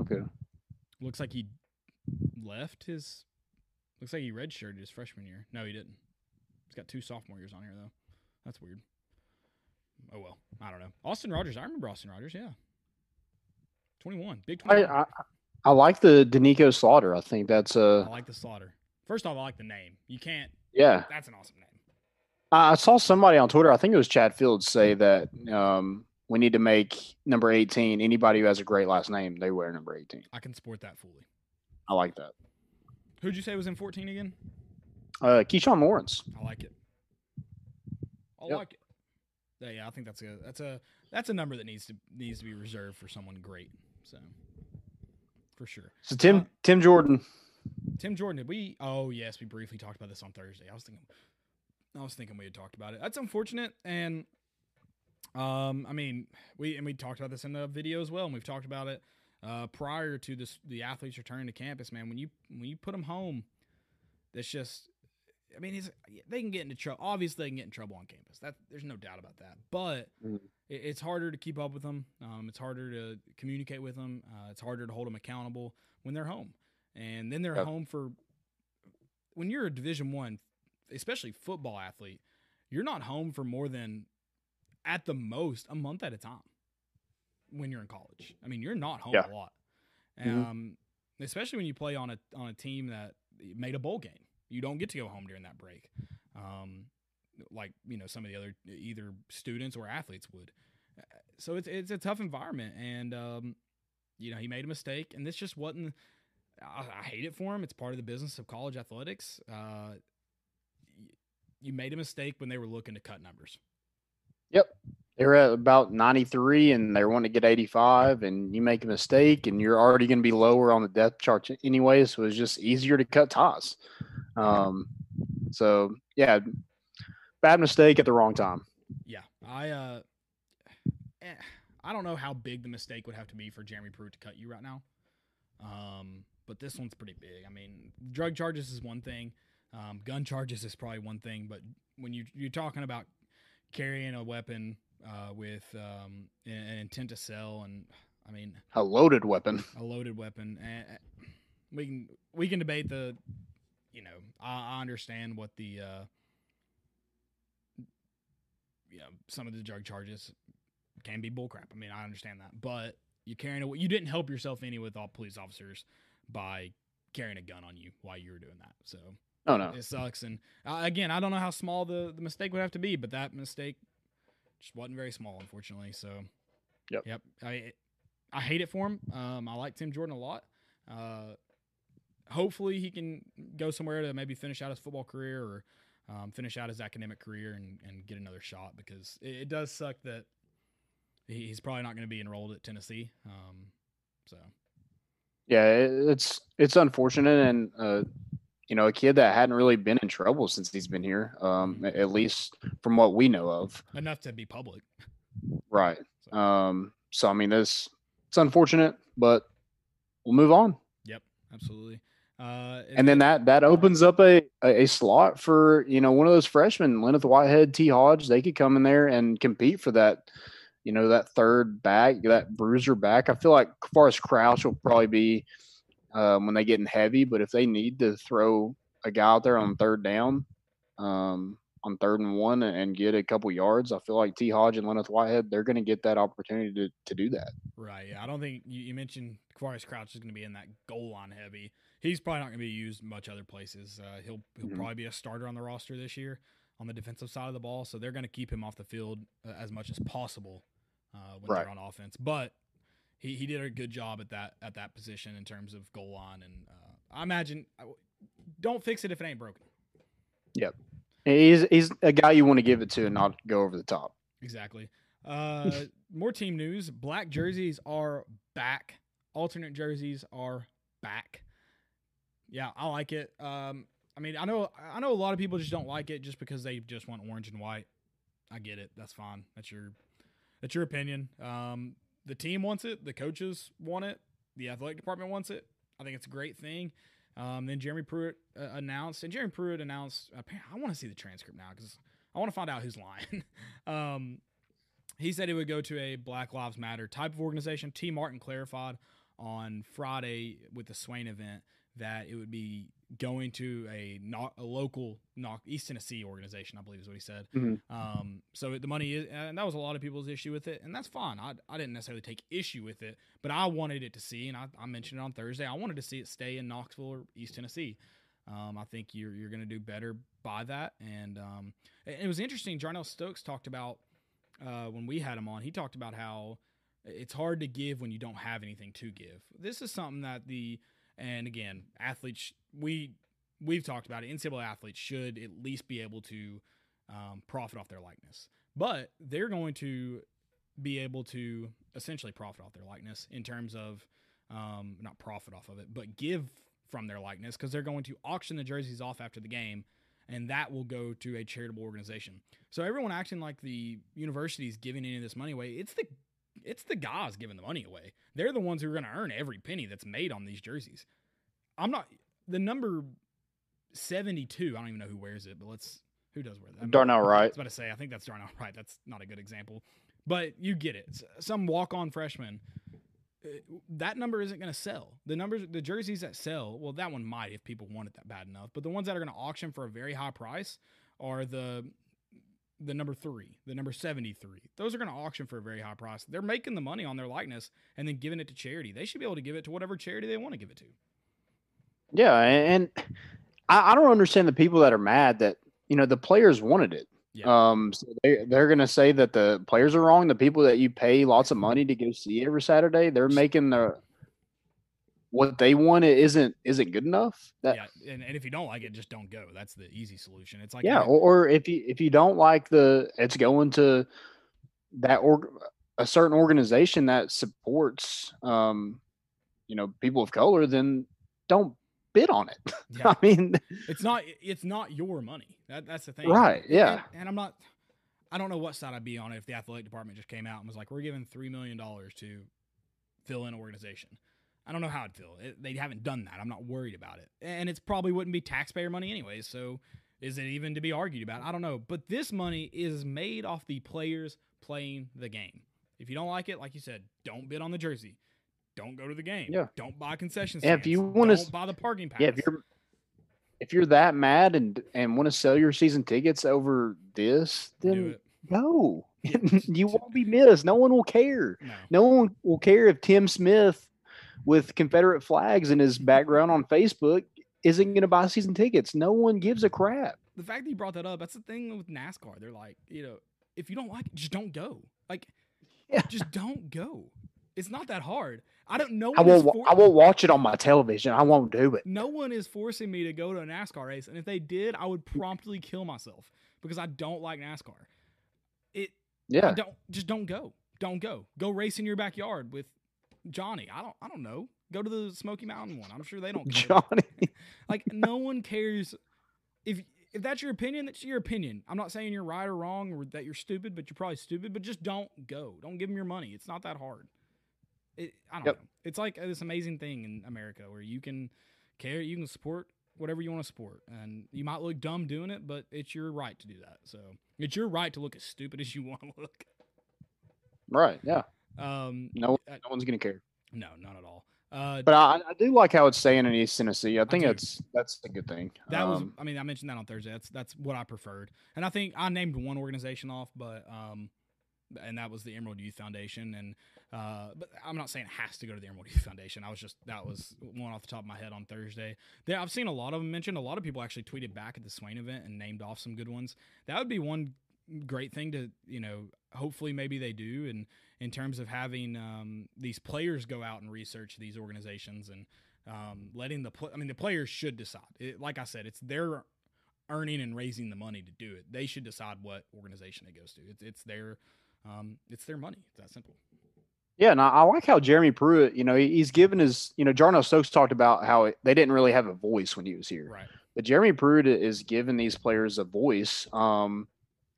Okay. looks like he left his. Looks like he redshirted his freshman year. No, he didn't. He's got two sophomore years on here though. That's weird. Oh well, I don't know. Austin Rogers, I remember Austin Rogers. Yeah, 21, big I, 21. I I like the Doneiko Slaughter. I think that's I uh like the slaughter. First off, I like the name. You can't. yeah. That's an awesome name. I I saw somebody on Twitter. I think it was Chad Fields say that um, we need to make number 18. Anybody who has a great last name, they wear number 18. I can support that fully. I like that. Who'd you say was in 14 again? Uh, Keshawn Lawrence. I like it. I Yep. like it. Yeah, yeah, I think that's a that's a that's a number that needs to needs to be reserved for someone great. So for sure. So Tim Uh, Tim Jordan. Tim Jordan, did we? Oh yes, we briefly talked about this on Thursday. I was thinking, I was thinking we had talked about it. That's unfortunate, and um, I mean, we and we talked about this in the video as well, and we've talked about it uh, prior to this the athletes returning to campus. Man, when you when you put them home, that's just. I mean, he's, they can get into trouble. Obviously, they can get in trouble on campus. That there's no doubt about that. But Mhm. it, it's harder to keep up with them. Um, it's harder to communicate with them. Uh, it's harder to hold them accountable when they're home and then they're Yep. home for when you're a division one especially football athlete you're not home for more than at the most a month at a time when you're in college i mean you're not home Yeah. a lot Mhm. um, especially when you play on a on a team that made a bowl game you don't get to go home during that break um, like you know some of the other either students or athletes would so it's it's a tough environment and um, you know he made a mistake and this just wasn't I, I hate it for him. It's part of the business of college athletics. Uh, you made a mistake when they were looking to cut numbers. They were at about 93 and they want to get 85, and you make a mistake, and you're already going to be lower on the depth chart anyway. So it's just easier to cut ties. Um, so, yeah, bad mistake at the wrong time. Yeah, I uh, eh, I don't know how big the mistake would have to be for Jeremy Pruitt to cut you right now. Um, but this one's pretty big. I mean, drug charges is one thing, um, gun charges is probably one thing, but when you you're talking about carrying a weapon uh, with um, an, an intent to sell, and I mean A loaded weapon. a loaded weapon, and we can we can debate the, you know, I, I understand what the, uh, you know, some of the drug charges can be bullcrap. I mean, I understand that, but you carrying a you didn't help yourself any with all police officers by carrying a gun on you while you were doing that. So Oh no. it sucks. And uh, again, I don't know how small the, the mistake would have to be, but that mistake just wasn't very small, unfortunately. So, Yep. yep. I I hate it for him. Um, I like Tim Jordan a lot. Uh, hopefully, he can go somewhere to maybe finish out his football career or um, finish out his academic career and, and get another shot because it, it does suck that he, he's probably not going to be enrolled at Tennessee. Um, so Yeah, it's it's unfortunate, and uh, you know, a kid that hadn't really been in trouble since he's been here, um, at least from what we know of. enough to be public. Right. So. Um. So I mean, this it's unfortunate, but we'll move on. Yep, absolutely. Uh, And then that that opens up a, a a slot for you know one of those freshmen, Lenneth Whitehead, Tee Hodge. They could come in there and compete for that, you know, that third back, that bruiser back. I feel like Quavaris Crouch will probably be um, when they get in heavy, but if they need to throw a guy out there on third down, um, on third and one, and get a couple yards, I feel like Tee Hodge and Lenneth Whitehead they're going to get that opportunity to to do that. Right. Yeah. I don't think you, you mentioned Quavaris Crouch is going to be in that goal line heavy. He's probably not going to be used much other places. Uh, he'll he'll Mhm. probably be a starter on the roster this year on the defensive side of the ball. So they're going to keep him off the field uh, as much as possible uh, when Right. they're on offense. But he, he did a good job at that at that position in terms of goal line. And uh, I imagine don't fix it if it ain't broken. Yep, he's he's a guy you want to give it to and not go over the top. Exactly. Uh, *laughs* more team news. Black jerseys are back. Alternate jerseys are back. Yeah, I like it. Um, I mean, I know I know a lot of people just don't like it just because they just want orange and white. I get it. That's fine. That's your that's your opinion. Um, the team wants it. The coaches want it. The athletic department wants it. I think it's a great thing. Um, then Jeremy Pruitt uh, announced, and Jeremy Pruitt announced. I want to see the transcript now because I want to find out who's lying. *laughs* um, he said he would go to a Black Lives Matter type of organization. Tee Martin clarified on Friday with the Swain event that it would be going to a not a local knock East Tennessee organization, I believe is what he said. Mhm. Um, so the money is, and that was a lot of people's issue with it, and that's fine. I, I didn't necessarily take issue with it, but I wanted it to see, and I, I mentioned it on Thursday. I wanted to see it stay in Knoxville or East Tennessee. Um, I think you're you're going to do better by that, and um, it, it was interesting. Jarnell Stokes talked about uh, when we had him on. He talked about how it's hard to give when you don't have anything to give. This is something that the and again athletes we we've talked about it. NCAA athletes should at least be able to um, profit off their likeness, but they're going to be able to essentially profit off their likeness in terms of um, not profit off of it, but give from their likeness because they're going to auction the jerseys off after the game, and that will go to a charitable organization. So everyone acting like the university is giving any of this money away, it's the it's the guys giving the money away. They're the ones who are going to earn every penny that's made on these jerseys. I'm not the number 72. I don't even know who wears it, but let's who does wear that? Darnell right. I Wright. was about to say, I think that's Darnell *laughs* Wright. That's not a good example, but you get it. Some walk-on freshman. uh, That number isn't going to sell. The numbers, the jerseys that sell, well, that one might if people want it that bad enough. But the ones that are going to auction for a very high price are the the number three, the number seventy-three. Those are going to auction for a very high price. They're making the money on their likeness and then giving it to charity. They should be able to give it to whatever charity they want to give it to. Yeah, and I, I don't understand the people that are mad that you know the players wanted it. Yeah. Um, so they they're gonna say that the players are wrong. The people that you pay lots of money to go see every Saturday, they're making the what they want it isn't isn't good enough. That yeah, and, and if you don't like it, just don't go. That's the easy solution. It's like yeah, or, or if you if you don't like the it's going to that org a certain organization that supports um you know people of color, then don't bid on it. *laughs* yeah. I mean, it's not it's not your money. That that's the thing. Right, yeah. And, and I'm not I don't know what side I'd be on if the athletic department just came out and was like, "We're giving three million dollars to fill in an organization." I don't know how it'd feel. It, they haven't done that. I'm not worried about it, and it's probably wouldn't be taxpayer money anyways. So, is it even to be argued about? I don't know. But this money is made off the players playing the game. If you don't like it, like you said, don't bid on the jersey. Don't go to the game. Yeah. Don't buy concessions. Yeah, if you wanna buy the parking pass. Yeah, if you're if you're that mad and and want to sell your season tickets over this, then it. go. *laughs* You won't be missed. No one will care. No. No one will care if Tim Smith with Confederate flags in his background on Facebook isn't going to buy season tickets. No one gives a crap. the fact that you brought that up, that's the thing with NASCAR. They're like, you know, if you don't like it, just don't go. Like, Yeah. just don't go. It's not that hard. I don't know. I won't. wa- I won't watch it on my television. I won't do it. No one is forcing me to go to a NASCAR race, and if they did, I would promptly kill myself because I don't like NASCAR. It Yeah. don't just don't go. Don't go. Go race in your backyard with Johnny. I don't. I don't know. Go to the Smoky Mountain one. I'm sure they don't. *laughs* care. Johnny. *laughs* Like no one cares if if that's your opinion, that's your opinion. I'm not saying you're right or wrong or that you're stupid, but you're probably stupid. But just don't go. Don't give them your money. It's not that hard. It, I don't Yep. know. It's like this amazing thing in America where you can care, you can support whatever you want to support, and you might look dumb doing it, but it's your right to do that. So it's your right to look as stupid as you want to look. Right. Yeah. Um, No. No one's going to care. no, not at all. Uh, But I, I do like how it's staying in East Tennessee. I think do. that's that's a good thing. That was, Um, I mean, I mentioned that on Thursday. That's that's what I preferred, and I think I named one organization off, but um, and that was the Emerald Youth Foundation, and uh, but I'm not saying it has to go to the Emerald Youth Foundation. I was just that was one off the top of my head on Thursday. There, I've seen a lot of them mentioned. A lot of people actually tweeted back at the Swain event and named off some good ones. That would be one great thing to you know. Hopefully, maybe they do, and in terms of having um, these players go out and research these organizations and um, letting the pl- I mean the players should decide. It, like I said, it's their earning and raising the money to do it. They should decide what organization it goes to. It's it's their um, it's their money. It's that simple. Yeah, and I, I like how Jeremy Pruitt, you know, he, he's given his, you know, Jarnell Stokes talked about how it, they didn't really have a voice when he was here. Right. But Jeremy Pruitt is giving these players a voice um,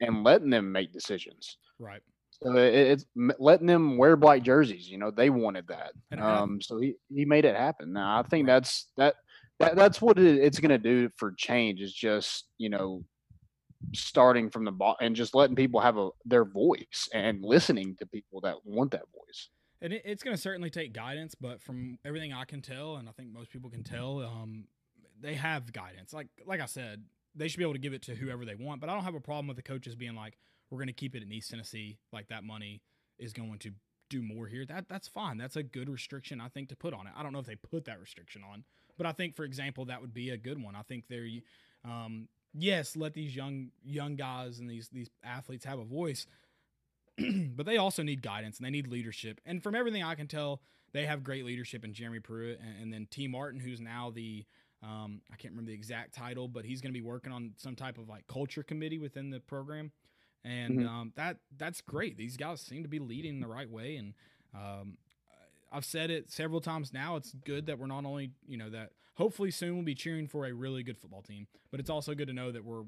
and letting them make decisions. Right. So it, it's letting them wear black jerseys. You know, they wanted that. And Um, so he, he made it happen. Now I think that's that, that that's what it, it's going to do for change is just you know starting from the bottom and just letting people have a their voice and listening to people that want that voice. And it, it's going to certainly take guidance, but from everything I can tell, and I think most people can tell, um, they have guidance. Like like I said, they should be able to give it to whoever they want. But I don't have a problem with the coaches being like, "We're going to keep it in East Tennessee. Like that money is going to do more here." That that's fine. That's a good restriction I think to put on it. I don't know if they put that restriction on, but I think, for example, that would be a good one. I think they're, um, yes, let these young young guys and these these athletes have a voice, *clears throat* but they also need guidance and they need leadership. And from everything I can tell, they have great leadership in Jeremy Pruitt and, and then Tee Martin, who's now the um, I can't remember the exact title, but he's going to be working on some type of like culture committee within the program, and Mhm. um, that that's great. These guys seem to be leading the right way, and um, I've said it several times now. It's good that we're not only you know that hopefully soon we'll be cheering for a really good football team, but it's also good to know that we're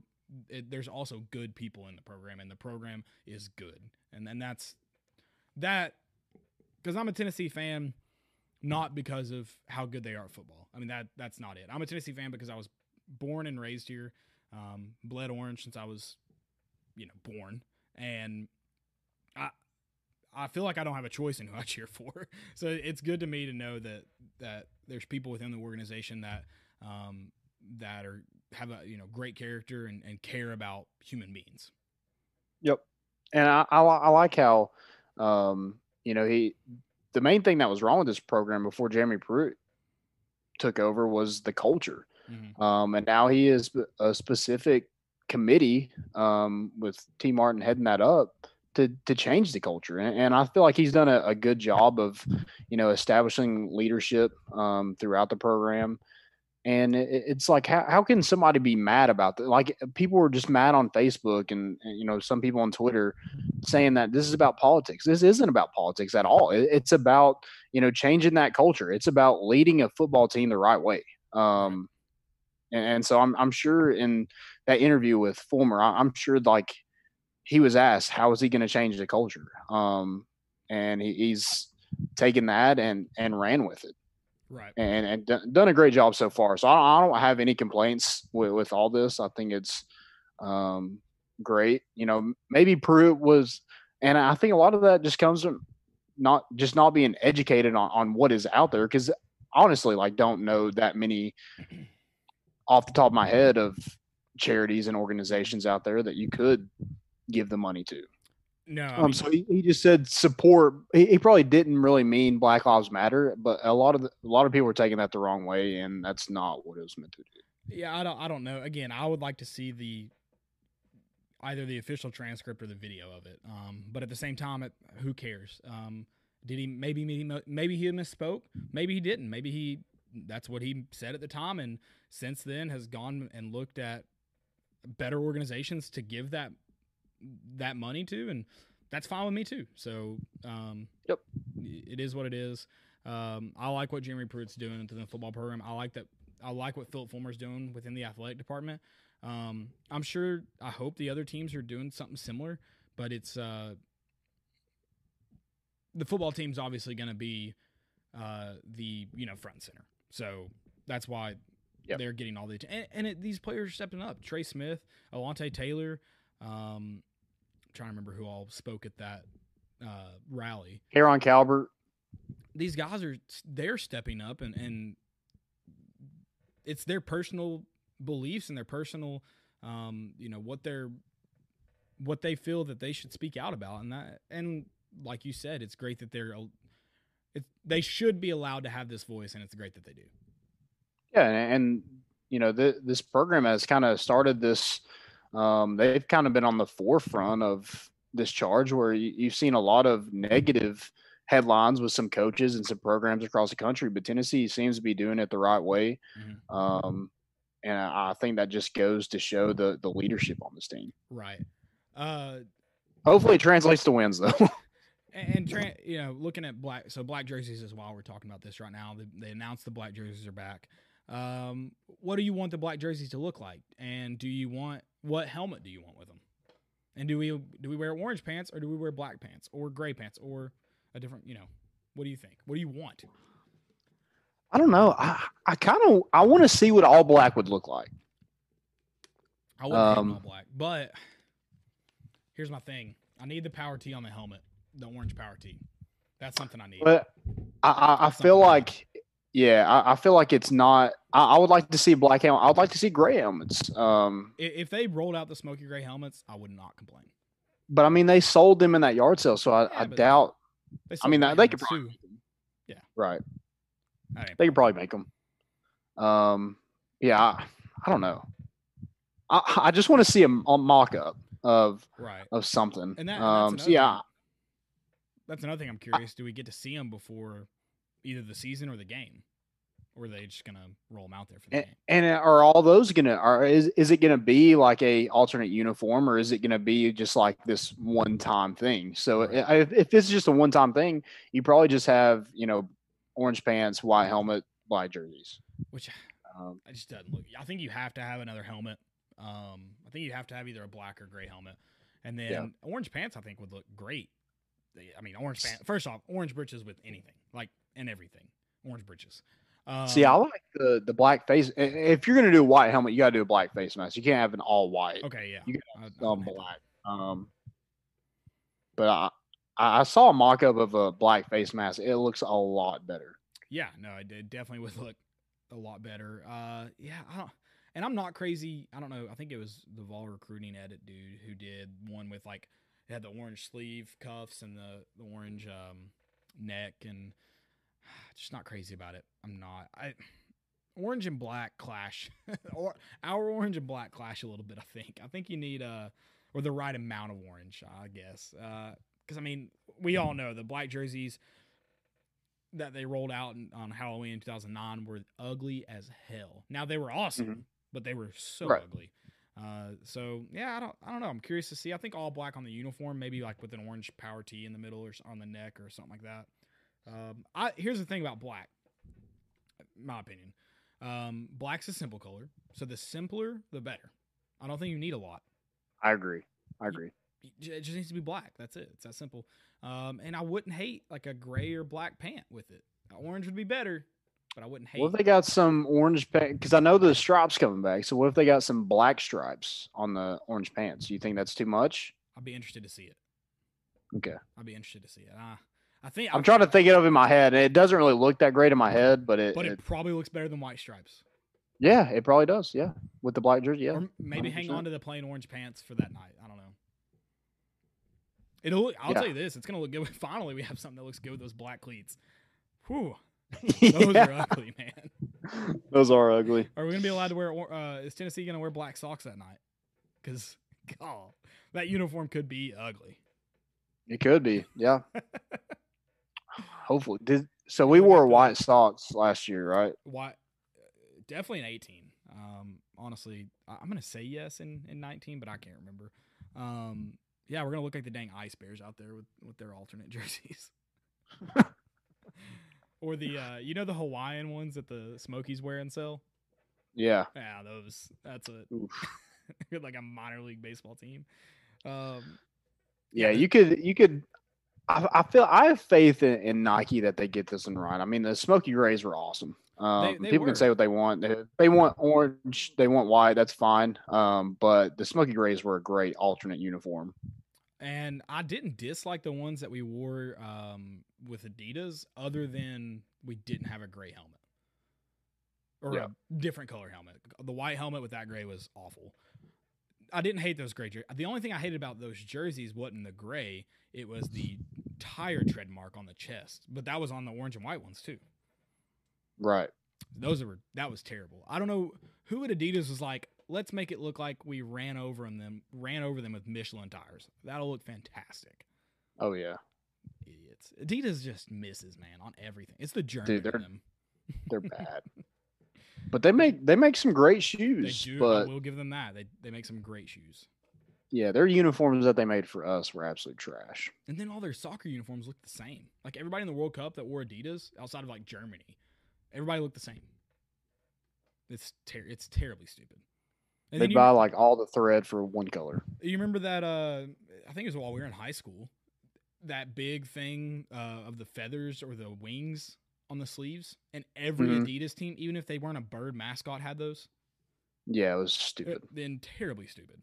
it, there's also good people in the program, and the program is good, and then that's that because I'm a Tennessee fan, not because of how good they are at football. I mean that that's not it. I'm a Tennessee fan because I was born and raised here, um, bled orange since I was, you know, born, and I I feel like I don't have a choice in who I *laughs* cheer for. So it's good to me to know that that there's people within the organization that um, that are have a you know great character and, and care about human beings. Yep. And I, I, I like how, um, you know, he, the main thing that was wrong with this program before Jeremy Pruitt took over was the culture. Mhm. Um, and now he is a specific committee um, with Tee Martin heading that up to to change the culture. And, and I feel like he's done a, a good job of, you know, establishing leadership um, throughout the program. And it's like, how, how can somebody be mad about that? Like people were just mad on Facebook and, and, you know, some people on Twitter saying that this is about politics. This isn't about politics at all. It's about, you know, changing that culture. It's about leading a football team the right way. Um, and, and so I'm, I'm sure in that interview with Fulmer, I'm sure like he was asked how is he going to change the culture, um, and he, he's taken that and and ran with it Right. and and done- a great job so far. So I, I don't have any complaints with, with all this. I think it's um, great. You know, maybe Pruitt was, and I think a lot of that just comes from not just not being educated on, on what is out there. Because honestly, like, don't know that many off the top of my head of charities and organizations out there that you could give the money to. No. Um, so he, he just said support. He, he probably didn't really mean Black Lives Matter, but a lot of the, a lot of people were taking that the wrong way, and that's not what it was meant to do. yeah, I don't. I don't know. Again, I would like to see the either the official transcript or the video of it. Um, but at the same time, it, who cares? Um, did he maybe maybe maybe he misspoke? Maybe he didn't. Maybe he that's what he said at the time, and since then has gone and looked at better organizations to give that that money to, and that's fine with me too. So, um, Yep. it is what it is. Um, I like what Jeremy Pruitt's doing within the football program. I like that. I like what Philip Fulmer's doing within the athletic department. Um, I'm sure. I hope the other teams are doing something similar, but it's uh, the football team's obviously going to be uh, the you know front and center. So that's why Yep. they're getting all the and, and it, these players are stepping up. Trey Smith, Alontae Taylor. Um, I'm trying to remember who all spoke at that uh, rally. Aaron Calvert, These guys are they're stepping up and and it's their personal beliefs and their personal um, you know what they're what they feel that they should speak out about and that and like you said it's great that they're it, they should be allowed to have this voice and it's great that they do yeah, and, and you know th- this program has kind of started this. Um, they've kind of been on the forefront of this charge, where you, you've seen a lot of negative headlines with some coaches and some programs across the country, but Tennessee seems to be doing it the right way. Mhm. Um, and I I think that just goes to show the the leadership on this team. right uh Hopefully, it translates to wins though. *laughs* And, and tran you know, looking at black, so black jerseys as well. We're talking about this right now. They, they announced the black jerseys are back. Um, what do you want the black jerseys to look like? And do you want what helmet do you want with them? And do we do we wear orange pants or do we wear black pants or gray pants or a different? You know, what do you think? What do you want? I don't know. I I kind of I want to see what all black would look like. I wouldn't Um, all black, but here's my thing. I need the power T on the helmet, the orange power T. That's something I need. But I I, I feel like yeah, I, I feel like it's not. I, I would like to see black helmet. I would like to see gray helmets. Um, if they rolled out the smoky gray helmets, I would not complain. but I mean they sold them in that yard sale, so I, Yeah, I doubt. I mean they could probably too. Yeah. right. They could probably make them. Um, yeah, I, I don't know. I I just want to see a, a mock up of right. of something. And that, um, so yeah, thing. That's another thing I'm curious. Do we get to see them before either the season or the game, or are they just gonna roll them out there for the And, game? and are all those gonna are is is it gonna be like a alternate uniform or is it gonna be just like this one time thing? So Right. i- if, if it's just a one time thing, you probably just have you know orange pants, white helmet, black jerseys. Which Um, it just doesn't look. I think you have to have another helmet. Um, I think you have to have either a black or gray helmet, and then Yeah. orange pants. I think would look great. I mean, orange pants. First off, orange breeches with anything, like and everything. Orange breeches. Um, see, I like the the black face. If you're gonna do a white helmet, you gotta do a black face mask. You can't have an all white. Okay, yeah. You I Some wouldn't hate that. black. Um, but I I saw a mock up of a black face mask. It looks a lot better. Yeah, no, it, it definitely would look a lot better. Uh, yeah, I don't, and I'm not crazy. I don't know. I think it was the Vol recruiting edit dude who did one with like it had the orange sleeve cuffs and the the orange um neck and *sighs* just not crazy about it. I'm not. I orange and black clash, *laughs* or our orange and black clash a little bit. I think. I think you need uh or the right amount of orange. I guess. Uh, because I mean, we all know the black jerseys that they rolled out on Halloween in 2009 were ugly as hell. Now they were awesome, but they were so Right. ugly. Uh, so yeah, I don't, I don't know. I'm curious to see. I think all black on the uniform, maybe like with an orange power T in the middle or on the neck or something like that. Um, I here's the thing about black, my opinion. Um, black's a simple color, so the simpler the better. I don't think you need a lot. I agree. I agree. It just needs to be black. That's it. It's that simple. Um, and I wouldn't hate like a gray or black pant with it. Orange would be better, but I wouldn't hate. What if they got some orange pants? Because I know the stripes coming back. So what if they got some black stripes on the orange pants? Do You think that's too much? I'd be interested to see it. Okay. I'd be interested to see it. I, I think I'm trying to think it of in my head, and it doesn't really look that great in my head, but it, but it, it probably looks better than white stripes. yeah, it probably does. Yeah, with the black jersey. Yeah, Or maybe hang 100%. on to the plain orange pants for that night. I don't know. It'll. Look, I'll Yeah. tell you this: it's gonna look good. *laughs* Finally, we have something that looks good with those black cleats. Whew, *laughs* those Yeah, are ugly, man. *laughs* those are ugly. Are we gonna be allowed to wear? Uh, is Tennessee gonna wear black socks that night? Because, God, that uniform could be ugly. It could be. Yeah. Hopefully. Did so we wore white socks last year, right? Why? Definitely an 18. Um, honestly, I'm gonna say yes in in 19, but I can't remember. Um, yeah, we're gonna look like the dang ice bears out there with with their alternate *laughs* jerseys. or the uh, you know the Hawaiian ones that the Smokies wear and sell. Yeah. Yeah, those. That's a *laughs* like a minor league baseball team. Um, Yeah, you could you could I, I feel I have faith in, in Nike that they get this one right. I mean, the Smoky Grays were awesome. Um, they people were. can say what they want. They, they want orange, they want white. That's fine. Um, but the Smoky Grays were a great alternate uniform. And I didn't dislike the ones that we wore um, with Adidas, other than we didn't have a gray helmet or Yeah. a different color helmet. The white helmet with that gray was awful. I didn't hate those gray jerseys. The only thing I hated about those jerseys wasn't the gray; it was the tire tread mark on the chest. But that was on the orange and white ones too. Right. Those were that was terrible. I don't know who at Adidas was like, let's make it look like we ran over them, ran over them with Michelin tires. That'll look fantastic. Oh yeah. Idiots. Adidas just misses, man, on everything. It's the journey. in they're- them. They're *laughs* bad. but they make they make some great They shoes. do. I But will give them that. They they make some great shoes. Yeah, their uniforms that they made for us were absolute trash. And then all their soccer uniforms looked the same. Like everybody in the World Cup that wore Adidas, outside of like Germany, everybody looked the same. It's ter- it's terribly stupid. And They buy like all the thread for one color. you remember that? Uh, I think it was while we were in high school. That big thing uh, of the feathers or the wings on the sleeves, and every Mhm. Adidas team, even if they weren't a bird mascot, had those. Yeah, it was stupid. Then terribly stupid.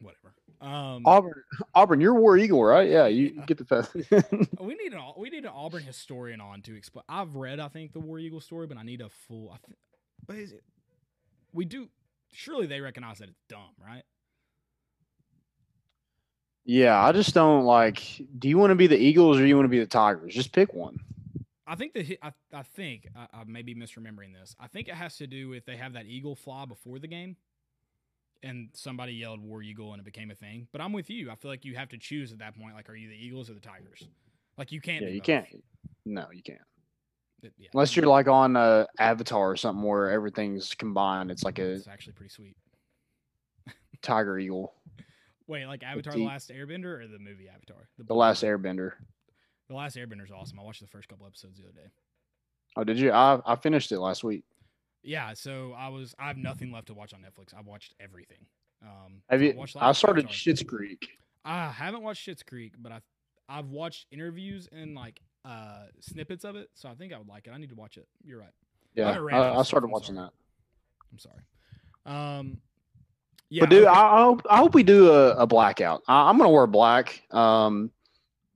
Whatever. Um, Auburn, *laughs* Auburn, you're War Eagle, right? Yeah, you Yeah. get the feather. *laughs* *laughs* we need an we need an Auburn historian on to explain. I've read, I think, the War Eagle story, but I need a full. I th- but is it? We do. Surely they recognize that it's dumb, right? yeah, I just don't like. Do you want to be the Eagles or do you want to be the Tigers? Just pick one. I think that I, I think I, I may be misremembering this. I think it has to do with they have that eagle fly before the game, and somebody yelled "War Eagle" and it became a thing. But I'm with you. I feel like you have to choose at that point. Like, are you the Eagles or the Tigers? Like, you can't. Yeah, you both. can't. No, you can't. It- yeah, Unless you're like on uh, Avatar or something where everything's combined. It's like a It's actually pretty sweet. *laughs* Tiger Eagle, Wait, like Avatar: the- The Last Airbender or the movie Avatar? the blue last? Airbender. The Last Airbender is awesome. I watched the first couple episodes the other day. Oh, did you? I I finished it last week. Yeah, so I was I have nothing left to watch on Netflix. I've watched everything. Um, Have you? watched I started. Schitt's Creek. I haven't watched Schitt's Creek, but I've I've watched interviews and like uh snippets of it, so I think I would like it. I need to watch it. You're right. Yeah, haven't ran out I, I started watching that. I'm sorry. Um, yeah, but dude. I, I hope I hope we do a, a blackout. I, I'm gonna wear black. Um,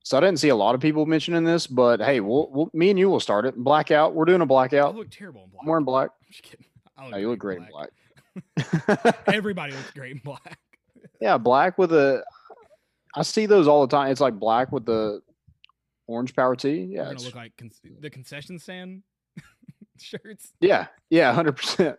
so I didn't see a lot of people mentioning this, but hey, we'll, we'll me and you will start it. Blackout. We're doing a blackout. look terrible in black. I'm wearing black. I'm just kidding. I No, you look great in black. black. *laughs* *laughs* Everybody looks great in black. yeah, black with a. I see those all the time. It's like black with the orange power tee. Yeah, gonna it's, look like con- the concession stand *laughs* shirts. yeah, yeah, hundred percent.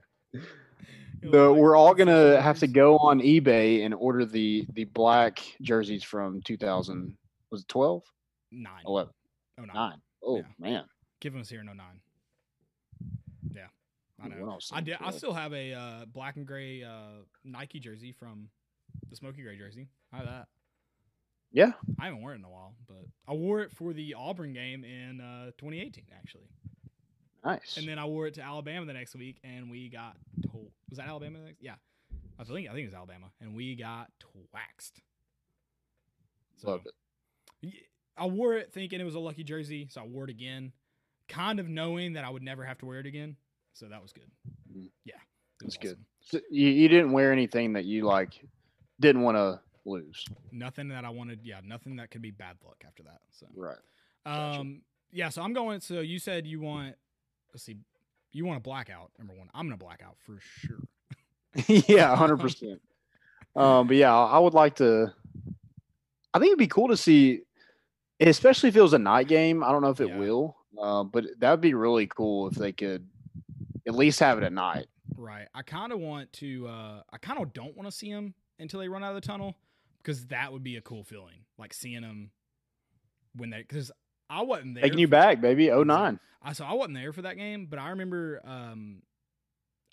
The, we're all gonna have to go on eBay and order the the black jerseys from 2000. Was it 12? nine. 11, Oh, nine. 9. Oh Yeah. man. Give us here in 09. Yeah, I know. I I did. I still have a uh, black and gray uh, Nike jersey from the Smoky Gray jersey. I have that. Yeah. I haven't worn it in a while, but I wore it for the Auburn game in uh, 2018, actually. Nice. And then I wore it to Alabama the next week, and we got. To- was that Alabama? The next? Yeah, I think I think it was Alabama, and we got twaxed. So Love it. I wore it thinking it was a lucky jersey, so I wore it again, kind of knowing that I would never have to wear it again. So that was good. Mhm. Yeah, it was That's good. awesome. So you, you didn't wear anything that you like didn't want to lose. Nothing that I wanted. Yeah, nothing that could be bad luck after that. So, Right. Gotcha. um, yeah. So I'm going. So you said you want. Let's see. You want a blackout. Number one. I'm gonna blackout for sure. *laughs* yeah, hundred percent. *laughs* Um, but yeah, I would like to. I think it'd be cool to see, especially if it was a night game. I don't know if it Yeah. will, uh, but that would be really cool if they could at least have it at night. Right. I kind of want to. uh I kind of don't want to see them until they run out of the tunnel because that would be a cool feeling, like seeing them when they. Because I wasn't there. Taking you back, baby. Oh nine. I so I wasn't there for that game, but I remember. um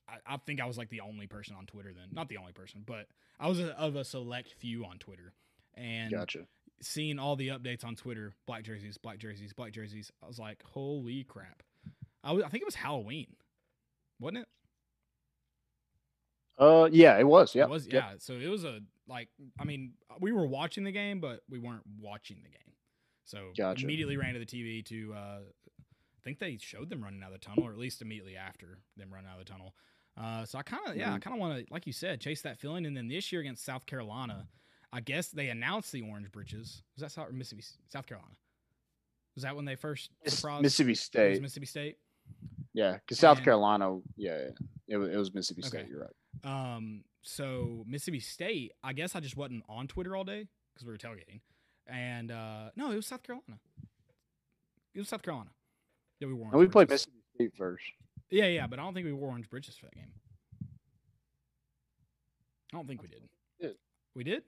I, I think I was like the only person on Twitter then. Not the only person, but I was a, of a select few on Twitter, and Gotcha. Seeing all the updates on Twitter, black jerseys, black jerseys, black jerseys. I was like, holy crap! I was, I think it was Halloween, wasn't it? Uh, yeah, it was. Yeah. It was yeah. So it was a like I mean we were watching the game, but we weren't watching the game. So Gotcha. immediately ran to the TV to uh, I think they showed them running out of the tunnel, or at least immediately after them running out of the tunnel. Uh, so I kind of yeah, I Mhm. kind of want to like you said chase that feeling, and then this year against South Carolina, I guess they announced the orange britches. Was that South Mississippi South Carolina? Was that when they first surprised? Mississippi State. Mississippi State. Yeah, because South And- Carolina. Yeah, yeah. It was, it was Mississippi Okay. State. You're right. Um, so Mississippi State, I guess I just wasn't on Twitter all day because we were tailgating. And uh no, it was South Carolina. It was South Carolina. Yeah, we wore. And we played. Mississippi State first. Yeah, yeah, but I don't think we wore orange britches for that game. I don't think we did. Yeah. We did.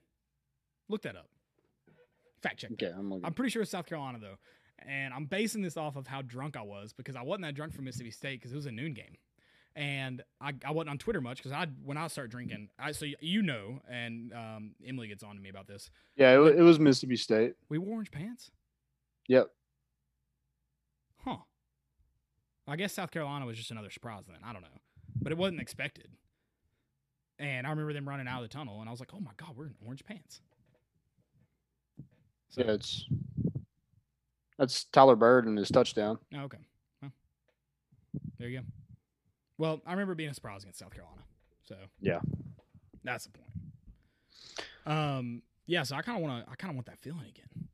Look that up. Fact check. that. Okay, I'm. I'm pretty sure it's South Carolina though, and I'm basing this off of how drunk I was because I wasn't that drunk for Mississippi State because it was a noon game, and I, I wasn't on Twitter much because I when I start drinking, I so you know, and um, Emily gets on to me about this. yeah, it, it was Mississippi State. We wore orange pants, Yep. huh? I guess South Carolina was just another surprise then. I don't know, but it wasn't expected. And I remember them running out of the tunnel, and I was like, "Oh my god, we're in orange pants." So, Yeah, it's that's Tyler Byrd and his touchdown. Oh, okay. Well, there you go. Well, I remember being a surprise against South Carolina. So Yeah. that's the point. Um, yeah. So I kind of want to. I kind of want that feeling again.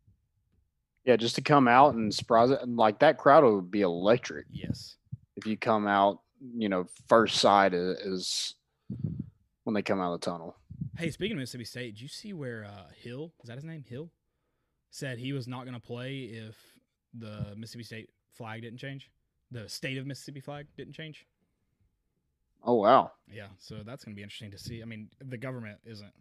Yeah, just to come out and surprise it, and like that crowd would be electric Yes. if you come out. You know, first side is, is when they come out of the tunnel. Hey, speaking of Mississippi State, did you see where uh, Hill is that his name? Hill said he was not going to play if the Mississippi State flag didn't change. The state of Mississippi flag didn't change. Oh wow, Yeah, so that's going to be interesting to see. I mean, the government isn't.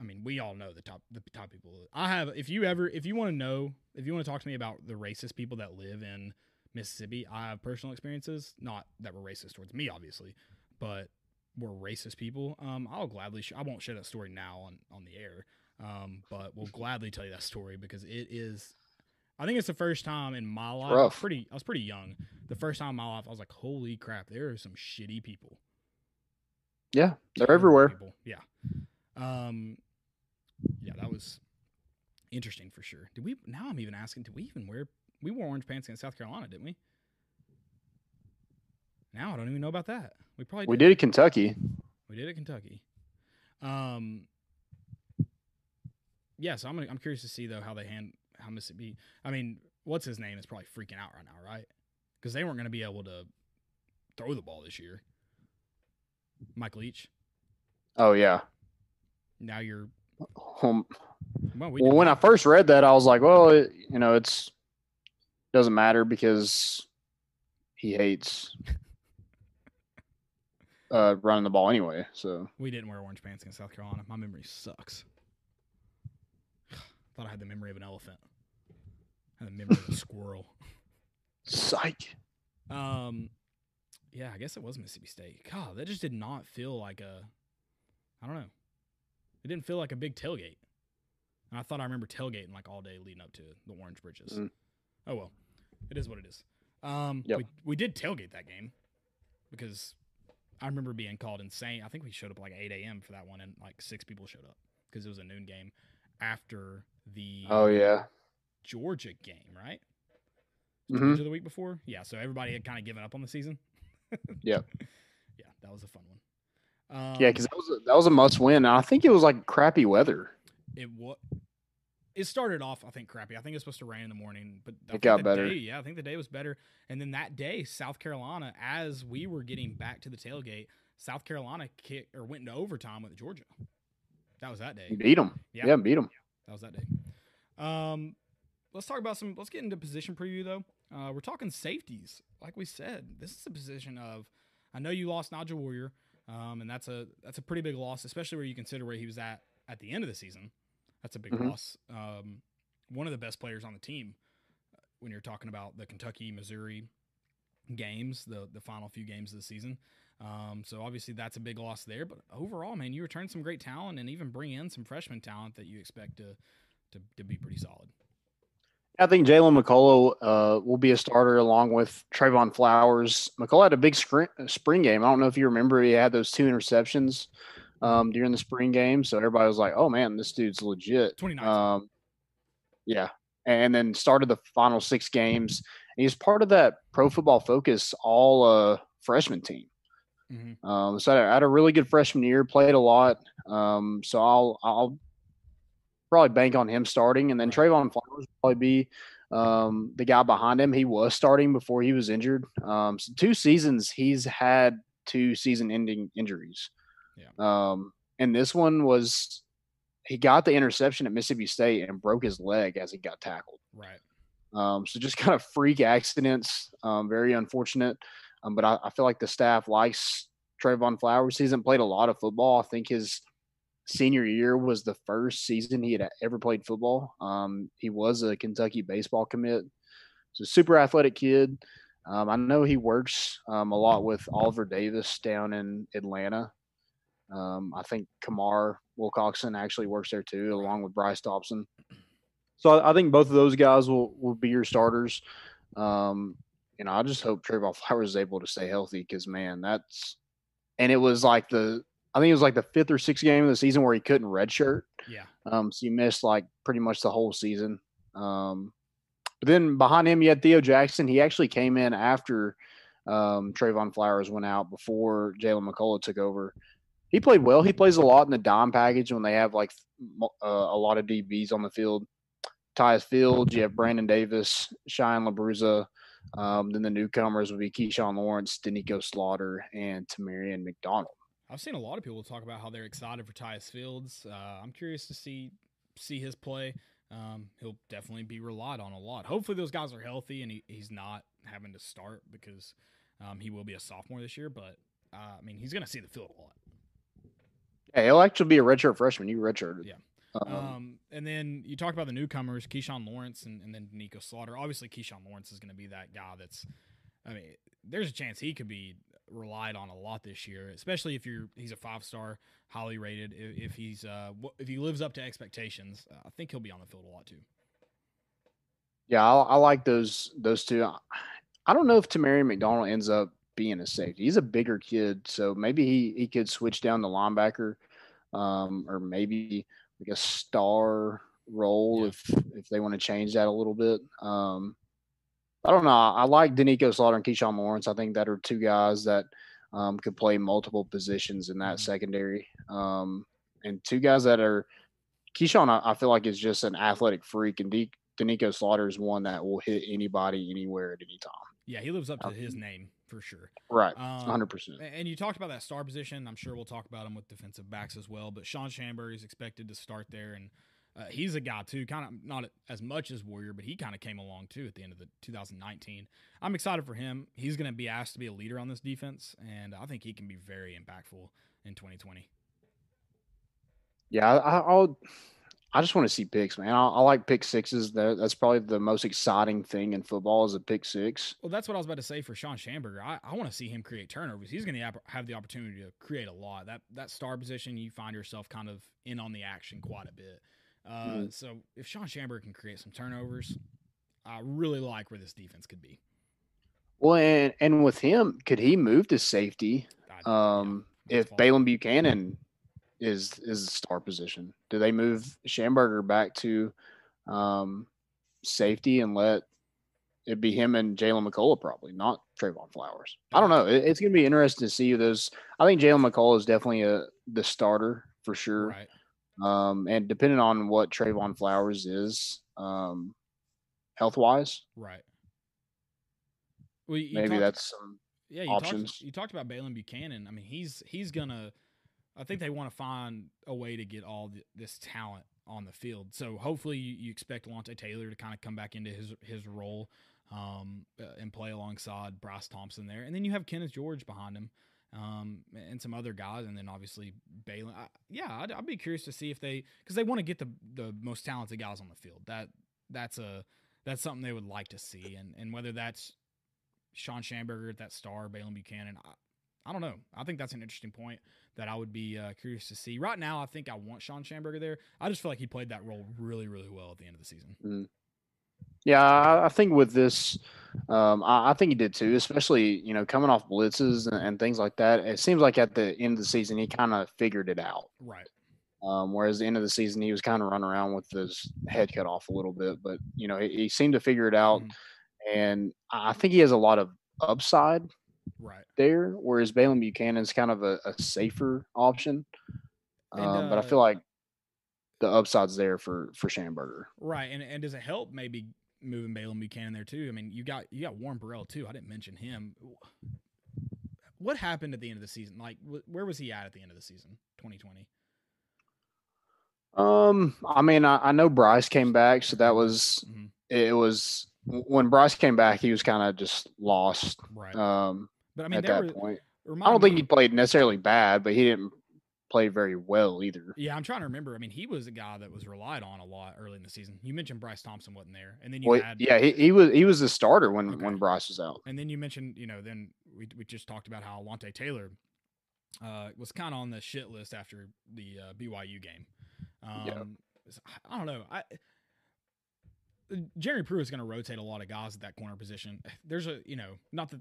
I mean, we all know the top the top people. I have. If you ever, if you want to know, if you want to talk to me about the racist people that live in Mississippi, I have personal experiences. Not that we're racist towards me, obviously, but we're racist people. Um, I'll gladly. Sh- I won't share that story now on on the air. Um, but we'll gladly tell you that story because it is. I think it's the first time in my life. I was pretty. I was pretty young. The first time in my life, I was like, "Holy crap! There are some shitty people." yeah, they're terrible everywhere. people. Yeah. Um yeah, that was interesting for sure. Did we now I'm even asking, did we even wear we wore orange pants against South Carolina, didn't we? Now I don't even know about that. We probably We did at Kentucky. We did at Kentucky. Um yeah, so I'm gonna, I'm curious to see though how they hand how Mississippi I mean, what's his name is probably freaking out right now, right? Because they weren't gonna be able to throw the ball this year. Mike Leach. Oh yeah. Now you're Um, well, we well, when I first read that, I was like, well, it, you know, it's doesn't matter because he hates *laughs* uh, running the ball anyway. So We didn't wear orange pants against South Carolina. My memory sucks. I thought I had the memory of an elephant. I had the memory of a squirrel. psych. Um, yeah, I guess it was Mississippi State. God, that just did not feel like a. I don't know. It didn't feel like a big tailgate. And I thought I remember tailgating like all day leading up to the Orange Britches. Mm. Oh well, it is what it is. Um, Yep. we we did tailgate that game because I remember being called insane. I think we showed up like 8 a.m. for that one, and like six people showed up because it was a noon game after the Oh yeah. Georgia game, right? Mhm. Georgia the week before. Yeah, so everybody had kind of given up on the season. *laughs* Yep. Yeah, that was a fun one. Um, Yeah, because that was a, that was a must win. I think it was like crappy weather. it was. It started off, I think, crappy. I think it was supposed to rain in the morning, but I It got better. Day, yeah, I think the day was better. And then that day, South Carolina, as we were getting back to the tailgate, South Carolina kicked or went into overtime with Georgia. That was that day. Beat them. Yeah. Yeah, beat them. That was that day. Um, let's talk about some. Let's get into position preview though. Uh, we're talking safeties. Like we said, this is a position of. I know you lost Nigel Warrior, um, and that's a that's a pretty big loss, especially where you consider where he was at at the end of the season. That's a big Mhm. loss. Um, one of the best players on the team uh, when you're talking about the Kentucky Missouri games, the the final few games of the season. Um, so obviously that's a big loss there. But overall, man, you return some great talent and even bring in some freshman talent that you expect to to, to be pretty solid. I think Jaylen McCollough uh, will be a starter along with Trevon Flowers. McCollough had a big spring, spring game. I don't know if you remember, he had those two interceptions um, during the spring game. So everybody was like, "Oh man, this dude's legit." 2019. Um, yeah, and then started the final six games. And he's part of that Pro Football Focus All uh, freshman team. Mhm. Um, so I had a really good freshman year, played a lot. Um, so I'll I'll probably bank on him starting, and then. Trevon Flowers probably be um, the guy behind him. He was starting before he was injured. Um, so two seasons he's had two season-ending injuries. Yeah. Um, and this one was he got the interception at Mississippi State and broke his leg as he got tackled. Right. Um, so just *laughs* kind of freak accidents, um, very unfortunate. Um, but I, I feel like the staff likes Trevon Flowers. He hasn't played a lot of football. I think his senior year was the first season he had ever played football. Um, he was a Kentucky baseball commit. So super athletic kid. Um, I know he works um, a lot with Oliver Davis down in Atlanta. Um, I think Kamar Wilcoxon actually works there too, along with Bryce Dobson. So I, think both of those guys will, will be your starters. Um, you know, I just hope Trevon Flowers is able to stay healthy because man, that's and it was like the I think it was like the fifth or sixth game of the season where he couldn't redshirt. Yeah. Um, so you missed like pretty much the whole season. Um, but then behind him, you had Theo Jackson. He actually came in after um, Trevon Flowers went out before Jaylen McCollough took over. He played well. He plays a lot in the dime package when they have like uh, a lot of DBs on the field. Tyus Fields, you have Brandon Davis, Shine LaBruza. Um, then the newcomers would be Keshawn Lawrence, Doneiko Slaughter, and Tamarion McDonald. I've seen a lot of people talk about how they're excited for Tyus Fields. Uh, I'm curious to see see his play. Um, he'll definitely be relied on a lot. Hopefully, those guys are healthy and he, he's not having to start because um, he will be a sophomore this year. But uh, I mean, he's going to see the field a lot. Yeah, he'll actually be a redshirt freshman. You redshirted. Yeah. Um, Um, and then you talk about the newcomers, Keshawn Lawrence and, and then Nico Slaughter. Obviously, Keshawn Lawrence is going to be that guy that's, I mean, there's a chance he could be relied on a lot this year, especially if you're he's a five star, highly rated. If, if he's uh, if he lives up to expectations, uh, I think he'll be on the field a lot too. yeah, I, I like those those two. I- don't know if Tamarion McDonald ends up being a safety. He's a bigger kid, so maybe he he could switch down to linebacker, um, or maybe like a star role Yeah. if if they want to change that a little bit. Um, I don't know. I, like Doneiko Slaughter and Keshawn Lawrence. I think that are two guys that um, could play multiple positions in that Mhm. secondary, um, and two guys that are Keshawn. I, I feel like is just an athletic freak, and D, Doneiko Slaughter is one that will hit anybody anywhere at any time. Yeah, he lives up to Um, his name for sure. Right, Um, hundred percent. And you talked about that star position. I'm sure we'll talk about him with defensive backs as well. But Shawn Shamburger is expected to start there, and uh, he's a guy too. Kind of not as much as Warrior, but he kind of came along too at the end of the 2019. I'm excited for him. He's going to be asked to be a leader on this defense, and I think he can be very impactful in 2020. Yeah, I, I'll. I just want to see picks, man. I, I like pick sixes. That, that's probably the most exciting thing in football is a pick six. Well, that's what I was about to say for Shawn Shamburger. I, I want to see him create turnovers. He's going to have, have the opportunity to create a lot. That that star position, you find yourself kind of in on the action quite a bit. Uh, Mhm. So if Shawn Shamburger can create some turnovers, I really like where this defense could be. Well, and and with him, could he move to safety? Um, yeah, if. Baylen Buchanan is is the star position, do they move Shamburger back to um, safety and let it be him and Jaylen McCollough probably, not Trevon Flowers. I don't know. It, it's going to be interesting to see those. I think Jaylen McCollough is definitely a the starter for sure. Right. Um, and depending on what Trevon Flowers is, um, health wise, Right. Well, you maybe talked- that's some. yeah. You options. talked you talked about Baylen Buchanan. I mean, he's he's gonna. I think they want to find a way to get all th- this talent on the field. So hopefully you, you expect Alontae Taylor to kind of come back into his his role um, uh, and play alongside Bryce Thompson there, and then you have Kenneth George behind him. Um, and some other guys, and then obviously Baylen. I, yeah, I'd, I'd be curious to see if they because they want to get the the most talented guys on the field. That that's a that's something they would like to see, and and whether that's Shawn Shamburger, that star, Baylen Buchanan. I, I don't know. I think that's an interesting point that I would be uh, curious to see. Right now, I think I want Shawn Shamburger there. I just feel like he played that role really, really well at the end of the season. Yeah, I, think with this, um, I, I think he did too. Especially you know coming off blitzes and, and things like that. It seems like at the end of the season he kind of figured it out. Right. Um, whereas the end of the season he was kind of running around with his head cut off a little bit, but you know he, he seemed to figure it out, Mhm. and I think he has a lot of upside Right. there. Whereas Baylen Buchanan's kind of a, a safer option, And, um, but I uh, feel like the upside's there for for Shamburger. Right. And and does it help maybe moving Baylen Buchanan there too? I mean, you got you got Warren Burrell too. I didn't mention him. What happened at the end of the season? Like, wh- where was he at at the end of the season, 2020? Um, I mean, I, I know Bryce came back, so that was Mhm. it was when Bryce came back, he was kind of just lost. Right. Um, but I mean, at that were, point, I don't think he played necessarily bad, but he didn't play very well either. Yeah, I'm trying to remember. I mean, he was a guy that was relied on a lot early in the season. You mentioned Bryce Thompson wasn't there, and then you Well, had yeah, he, he was he was the starter when Okay. when Bryce was out. and then you mentioned, you know, then we we just talked about how Alontae Taylor uh, was kind of on the shit list after the uh, BYU game. Um, Yeah. I don't know. I Jeremy Pruitt is going to rotate a lot of guys at that corner position. *sighs* There's a, you know, not that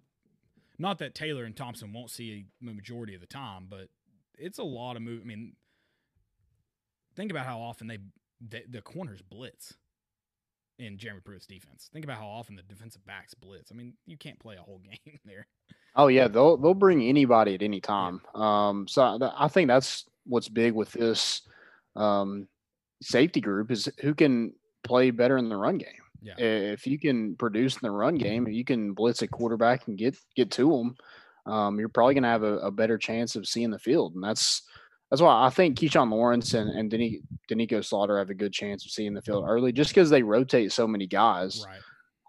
not that Taylor and Thompson won't see a majority of the time, but it's a lot of move. I mean, think about how often they, they the corners blitz in Jeremy Pruitt's defense. Think about how often the defensive backs blitz. I mean, you can't play a whole *laughs* game there. Oh yeah, they'll they'll bring anybody at any time. Um, so I, I think that's what's big with this um, safety group is who can play better in the run game. Yeah. If you can produce in the run game, if you can blitz a quarterback and get get to them, um, you're probably going to have a, a better chance of seeing the field, and that's that's why I think Keyshawn Lawrence and and Deni- Doneiko Slaughter have a good chance of seeing the field early, just because they rotate so many guys. Right.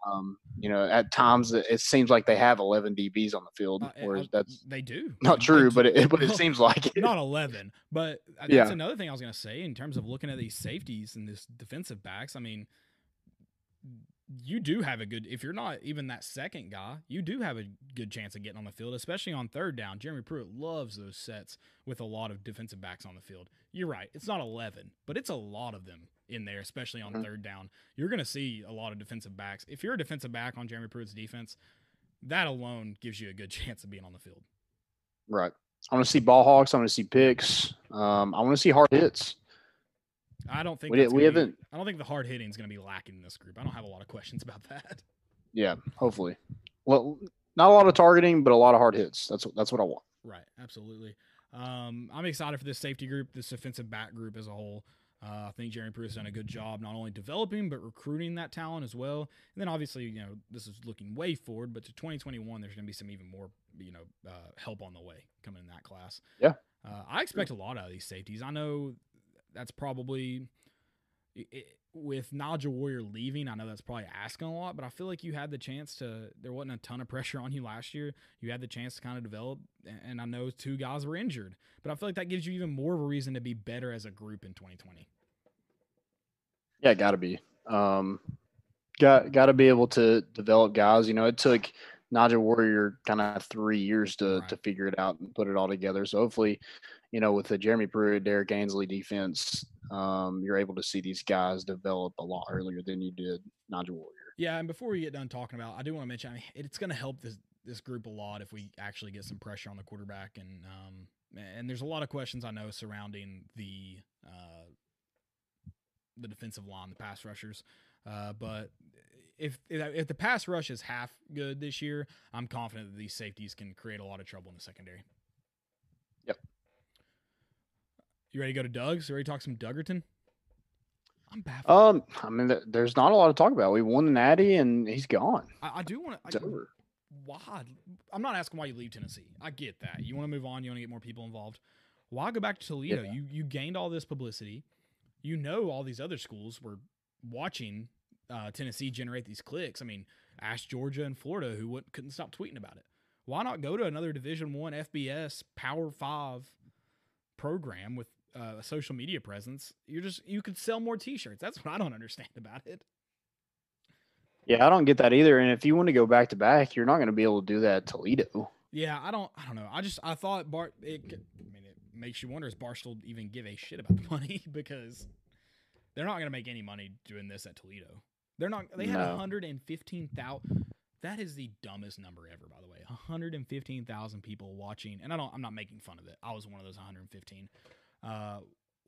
Um, you know, at times it seems like they have 11 DBs on the field, Uh, whereas that's they do. *laughs* not true, do. but it, but it *laughs* seems like it. not 11 but uh, that's Yeah. another thing i was going to say in terms of looking at these safeties and this defensive backs i mean you do have a good if you're not even that second guy you do have a good chance of getting on the field especially on third down jeremy pruitt loves those sets with a lot of defensive backs on the field you're right it's not 11 but it's a lot of them in there especially on Mhm. third down you're going to see a lot of defensive backs if you're a defensive back on jeremy pruitt's defense that alone gives you a good *laughs* chance of being on the field Right. I want to see ball hawks. I want to see picks. Um, I want to see hard hits. I don't think We, we be- haven't. I don't think the hard hitting is going to be lacking in this group. I don't have a lot of questions about *laughs* that. Yeah, hopefully. Well, not a lot of targeting, but a lot of hard hits. That's what that's what I want. Right, absolutely. Um, I'm excited for this safety group, this defensive back group as a whole. Uh, I think Jeremy Pruitt's done a good job not only developing but recruiting that talent as well. And then obviously, you know, this is looking way forward, but to 2021, there's going to be some even more, you know, uh, help on the way coming in that class. Yeah. Uh, I expect a lot out of these safeties. I know that's probably i i with Nigel Warrior leaving. I know that's probably asking a lot, but I feel like you had the chance to. There wasn't a ton of *laughs* pressure on you last year. You had the chance to kind of develop, and I know two guys were injured, but I feel like that gives you even more of a reason to be better as a group in 2020. Yeah, got to be. Um, got got to be able to develop guys. You know, it took Nigel Warrior kind of three years to Right. to figure it out and put it all together. So hopefully, you know, with the Jeremy Pruitt, Derrick Ansley defense, um, you're able to see these guys develop a lot earlier than you did Nigel Warrior. Yeah, and before we get done talking about, I do want to mention, I mean, it's going to help this this group a lot if we actually get some pressure on the quarterback, and um, and there's a lot of questions I know surrounding the uh, the defensive line, the pass rushers. Uh, but if, if if the pass rush is half good this year, I'm confident that these safeties can create a lot of trouble in the secondary. Yep. You ready to go to Doug's? You ready to talk some Duggerton? I'm baffled. Um, I mean, th- there's not a lot to talk about. We won the Natty, and he's gone. I, I do want to. over. Why? I'm not asking why you leave Tennessee. I get that. You want to move on. You want to get more people involved. Why go back to Toledo? Yeah. You you gained all this publicity. You know all these other schools were watching uh, Tennessee generate these clicks. I mean, ask Georgia and Florida who would, couldn't stop tweeting about it. Why not go to another Division One FBS Power Five program with uh, a social media presence? You're just you could sell more T-shirts. That's what I don't understand about it. Yeah, I don't get that either. And if you want to go back to back, you're not going to be able to do that at Toledo. Yeah, I don't. I don't know. I just I thought Bart. It, I mean, it makes you wonder: Is Barstool even give a shit about the *laughs* money? because they're not going to make any money doing this at Toledo. They're not. They had No. 115,000. That is the dumbest number ever, by the way. 115,000 people watching, and I don't. I'm not making fun of it. I was one of those 115 uh,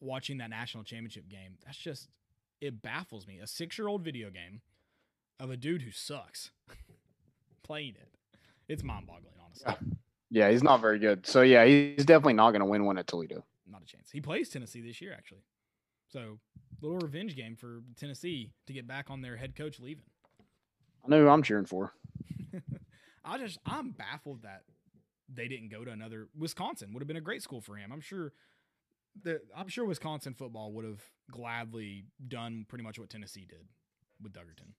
watching that national championship game. That's just. It baffles me. A six year old video game of a dude who sucks *laughs* playing it. It's mind boggling, honestly. Yeah, he's not very good. So yeah, he's definitely not going to win one at Toledo. not a chance. He plays Tennessee this year, actually. So, little revenge game for Tennessee to get back on their head coach leaving. I know who I'm cheering for. *laughs* I just, I'm baffled that they didn't go to another. Wisconsin would have been a great school for him. I'm sure. That I'm sure Wisconsin football would have gladly done pretty much what Tennessee did with Duggerton.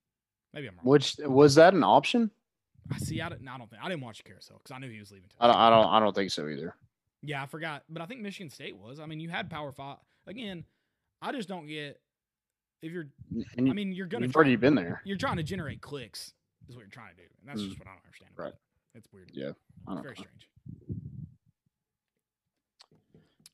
Maybe I'm wrong. Which was that an option? I see. I, didn't, I don't think I didn't watch the carousel because I knew he was leaving. I don't. I don't. I don't think so either. Yeah, I forgot, but I think Michigan State was. I mean, you had Power Five again. I just don't get if you're. And I mean, you're gonna. you've try- already been there. You're trying to generate clicks, is what you're trying to do, and that's Mm. just what I don't understand. Right. it. It's weird. Yeah, I it's very know. strange.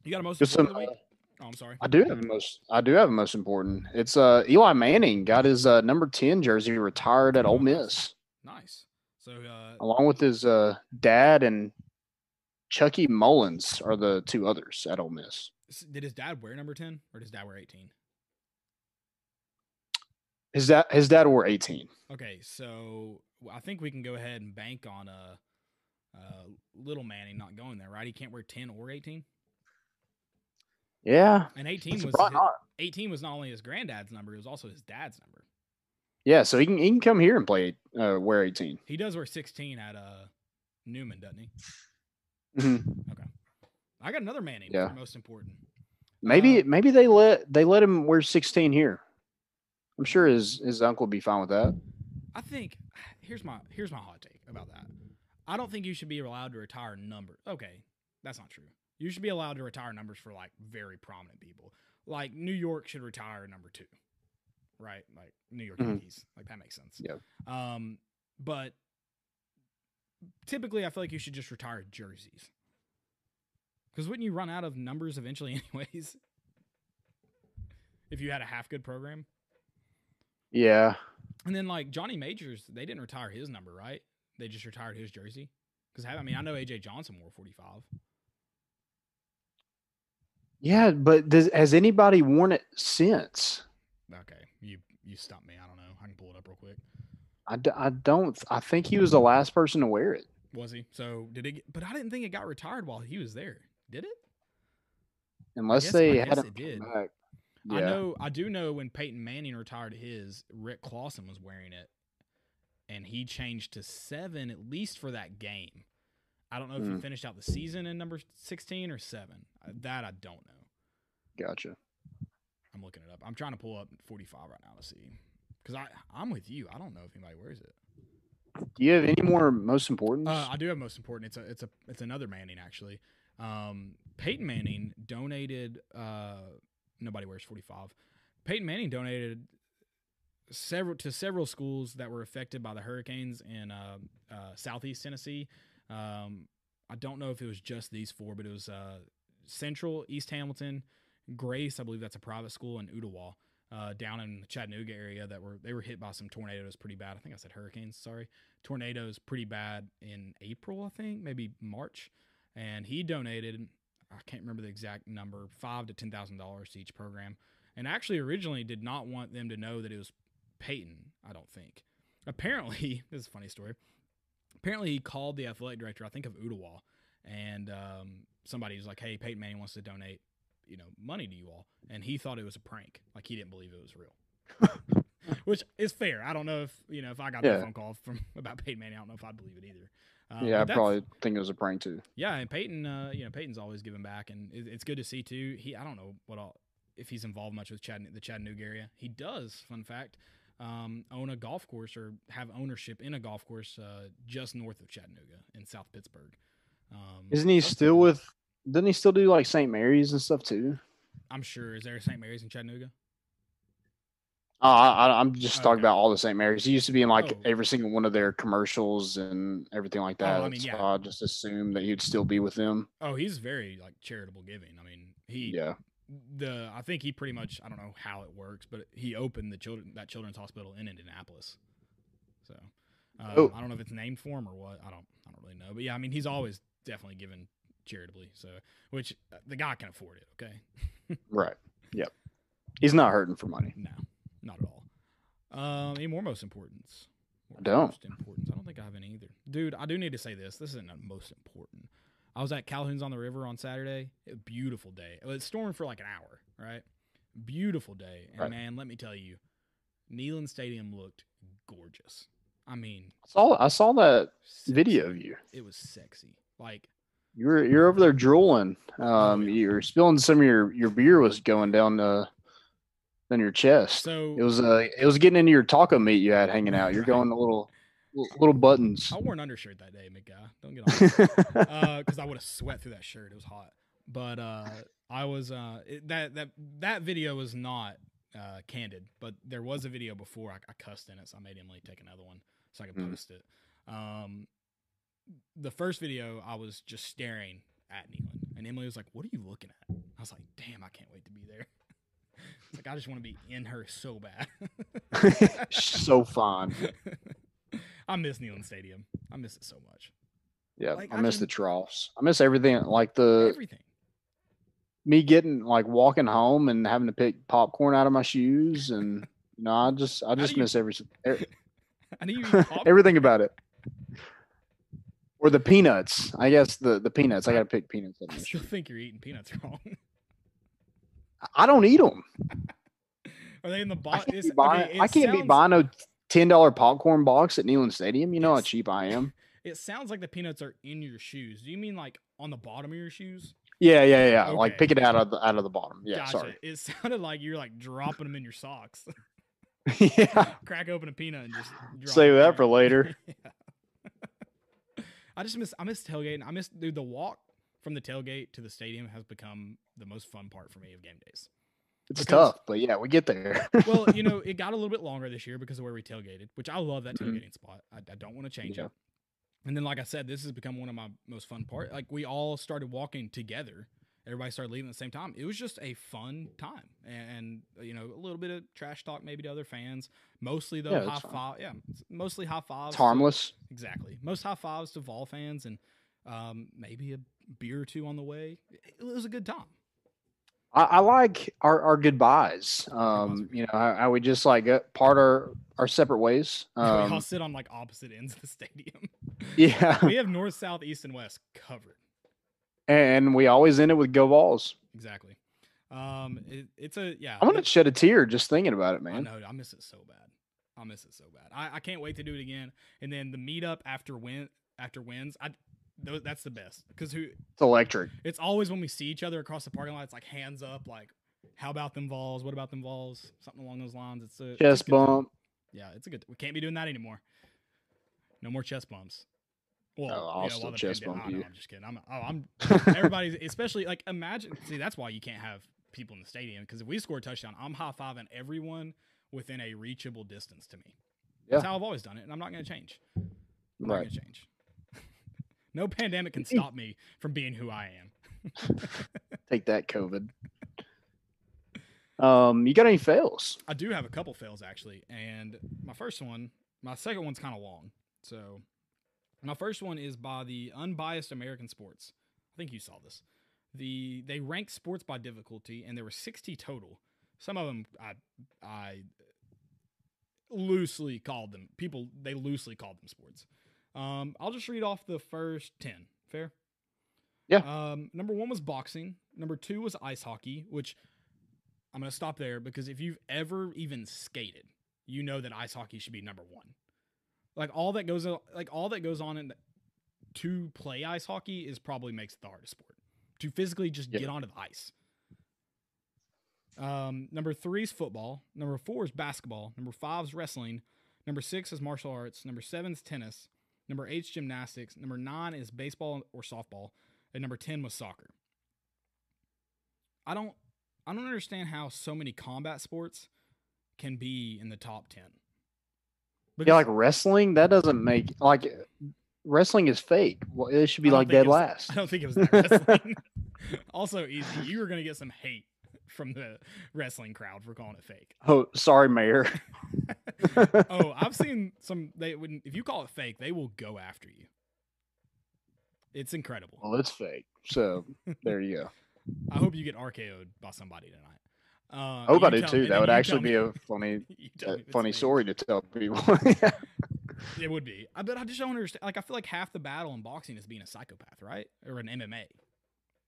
You got a most Just some, important uh. Oh, I'm sorry. I do have a most. I do have a most important. It's uh Eli Manning got his uh, number ten jersey retired at Ole Miss, Nice. So, uh, along with his uh, dad and Chucky Mullins are the two others at Ole Miss. did his dad wear number ten, or did his dad wear eighteen? His dad. His dad wore eighteen. Okay, so I think we can go ahead and bank on a, uh, little Manning not going there, right? He can't wear ten or eighteen, Yeah. and eighteen So was probably hi- not. eighteen was not only his granddad's number; it was also his dad's number. Yeah, so he can he can come here and play uh, wear eighteen. He does wear sixteen at uh Newman, doesn't he? Mhm. I got another Manning. Yeah. most important. Maybe Uh, maybe they let they let him wear sixteen here. I'm sure his his uncle would be fine with that. I think here's my here's my hot take about that. I don't think you should be allowed to retire number. Okay, that's not true. You should be allowed to retire numbers for like very prominent people. Like New York should retire number two, right? Like New York Mhm. Yankees. Like that makes sense. Yeah. Um, but typically, I feel like you should just retire jerseys. Because wouldn't you run out of numbers eventually, *laughs* anyways? if you had a half good program. Yeah. And then like Johnny Majors, they didn't retire his number, right? They just retired his jersey. Because I mean, I know AJ Johnson wore forty five. Yeah, but does, has anybody worn it since? Okay, you you stumped me. I don't know. I can pull it up real quick. I, d- I don't. I think he was the last person to wear it. Was he? So did it? Get, but I didn't think it got retired while he was there. Did it? Unless guess- they I had it did. back. I know. I do know when Peyton Manning retired his, Rick Clausen was wearing it, and he changed to seven at least for that game. I don't know if he Hmm. finished out the season in number sixteen or seven. That I don't know. Gotcha. I'm looking it up. I'm trying to pull up 45 right now to see. Because I I'm with you. I don't know if anybody wears it. Do you have any more most important? Uh, I do have most important. It's a it's a it's another Manning actually. Um, Peyton Manning donated. Uh, nobody wears 45. Peyton Manning donated several to several schools that were affected by the hurricanes in uh, uh, southeast Tennessee. Um, I don't know if it was just these four, but it was uh, Central, East Hamilton, Grace. I believe that's a private school, in Ooltewah. Uh, down in the Chattanooga area that were they were hit by some tornadoes pretty bad. I think I said hurricanes. Sorry, tornadoes pretty bad in April. I think maybe March, and he donated. I can't remember the exact number, five to ten thousand dollars to each program, and actually originally did not want them to know that it was Peyton. I don't think. Apparently, *laughs* this is a funny story. Apparently, he called the athletic director, I think of Ooltewah, and um, somebody was like, "Hey, Peyton Manning wants to donate, you know, money to you all," and he thought it was a prank. Like he didn't believe it was real. *laughs* Which is fair. I don't know if you know if I got Yeah. that phone call from *laughs* about Peyton Manning. I don't know if I'd believe it either. Um, yeah, I probably think it was a prank too. yeah, and Peyton, uh, you know, Peyton's always giving back, and it, it's good to see too. He, I don't know what all, if he's involved much with Chatt- the Chattanooga area. He does. Fun fact: um, own a golf course or have ownership in a golf course uh, just north of Chattanooga in South Pittsburg. Um, Isn't he still with? Doesn't he still do like St. Mary's and stuff too? I'm sure. Is there a St. Mary's in Chattanooga? Oh, I, I- I'm just talking Okay. about all the St. Mary's. He used to be in like Oh. every single one of their commercials and everything like Oh, that. I mean, so yeah. I just assumed that he'd still be with them. Oh, he's very like charitable giving. I mean, he Yeah. the I think he pretty much I don't know how it works, but he opened the children that children's hospital in Indianapolis. So um, Oh. I don't know if it's named for him or what. I don't I don't really know. But yeah, I mean he's always definitely given charitably. So which uh, the guy can afford it. Okay, *laughs* Right. Yep. He's not hurting for money. no, not at all. Um, any more most importance? More I don't. Most importance. I don't think I have any either, dude. I do need to say this. This isn't the most important. I was at Calhoun's on the River on Saturday. It was a beautiful day. It was storming for like an hour, right? Beautiful day. And Right. man, let me tell you, Neyland Stadium looked gorgeous. I mean, I saw I saw that sexy. video of you. It was sexy. Like, You were you're over there drooling. Um, you're spilling some of your your beer was going down uh down your chest. so It was uh it was getting into your taco meat you had hanging out. You're going a little little buttons. I wore an undershirt that day, big guy. Don't get *laughs* on. because I would have sweat through that shirt. It was hot. But uh, I was uh, it, that that that video was not uh, candid, but there was a video before I, I cussed in it, so I made Emily take another one so I could Mhm. post it. Um, the first video, I was just staring at Neyland, and Emily was like, "What are you looking at?" I was like, "Damn, I can't wait to be there." *laughs* It's like I just want to be in her so bad. *laughs* so fun. *laughs* I miss Neyland Stadium. I miss it so much. Yeah, Like, I I miss can- the troughs. I miss everything like the Everything. me getting like walking home and having to pick popcorn out of my shoes and you know, I just I just you- miss every e- I need you to everything about it. Or the peanuts. I guess the the peanuts. I got to pick peanuts. I still think you're eating peanuts *laughs* wrong. I don't eat them. *laughs* Are they in the I box? can't, be, buying, I can't be buying a ten dollar popcorn box at Neyland Stadium. You know how cheap I am. *laughs* It sounds like the peanuts are in your shoes. Do you mean like on the bottom of your shoes? Yeah, yeah, yeah. Like Okay. pick it out of the out of the bottom. Yeah, gotcha. sorry. It sounded like you're like dropping them in your socks. yeah. Crack open a peanut and just *sighs* drop Save that for later. Yeah. I just miss I miss tailgating. I miss dude the walk from the tailgate to the stadium has become the most fun part for me of game days. It's Because- tough, but yeah, we get there. *laughs* Well, you know, *laughs* it got a little bit longer this year because of where we tailgated, which I love that Mhm. tailgating spot. I, I don't want to change Yeah. it. And then, like I said, this has become one of my most fun part. Like we all started walking together. Everybody started leaving at the same time. It was just a fun time, and, and you know, a little bit of trash talk maybe to other fans. Mostly though, Yeah, high fine. five. Yeah, mostly high fives. it's to- harmless. exactly. Most high fives to Vol fans, and um, maybe a beer or two on the way. It, it was a good time. I, I like our, our goodbyes. Um, you know, how, how we just like uh, part our our separate ways. *laughs* we all Um, sit on like opposite ends of the stadium. *laughs* yeah, we have north, south, east, and west covered. And we always end it with go Vols. Exactly. Um, it, it's a yeah. I'm gonna shed a tear just thinking about it, I man. know. I miss it so bad. I miss it so bad. I, I can't wait to do it again. And then the meetup after win after wins. I tho- that's the best because who It's electric. it's always when we see each other across the parking lot. It's like hands up, like how about them Vols? What about them Vols? Something along those lines. It's a it's a Chest time. bump. Yeah, it's a good. We can't be doing that anymore. No more chest bumps. Well, Oh, I'll you know, still while the chest bump know, you. I'm just kidding. I'm. Oh, I'm. *laughs* Everybody's, especially like imagine. See, that's why you can't have people in the stadium because if we score a touchdown, I'm high fiving everyone within a reachable distance to me. That's how I've always done it, and I'm not going to change. I'm not going to change. *laughs* no pandemic can stop me from being who I am. *laughs* Take that, COVID. Um, you got any fails? I do have a couple fails actually, and my first one, my second one's kind of long. So, my first one is by the Unbiased American Sports. I think you saw this. The they ranked sports by difficulty, and there were 60 total. Some of them I I loosely called them people. They loosely called them sports. Um, I'll just read off the first ten. Fair. Yeah. Um, number one was boxing. Number two was ice hockey, which I'm gonna stop there because if you've ever even skated, you know that ice hockey should be number one. Like all that goes like all that goes on in to play ice hockey is probably makes it the hardest sport. To physically just Yeah. get onto the ice. Um, number three is football. Number four is basketball. Number five is wrestling. Number six is martial arts. Number seven is tennis. Number eight is gymnastics. Number nine is baseball or softball. And number ten was soccer. I don't I don't understand how so many combat sports can be in the top ten. Yeah, like wrestling, that doesn't make like wrestling is fake. Well, it should be like dead was- last. *laughs* I don't think it was *laughs* that wrestling. *laughs* also, easy. You were gonna get some hate from the wrestling crowd for calling it fake. Oh, sorry, Mayor. Oh, I've seen some. They when if you call it fake, they will go after you. It's incredible. well, it's fake. So there you go. I hope you get RKO'd by somebody tonight. Uh, I hope I do tell me- too. That would actually be a *laughs* funny, you uh, me if it's funny story to tell people. *laughs* It would be. I bet I just don't understand. Like I feel like half the battle in boxing is being a psychopath, right? Or an MMA.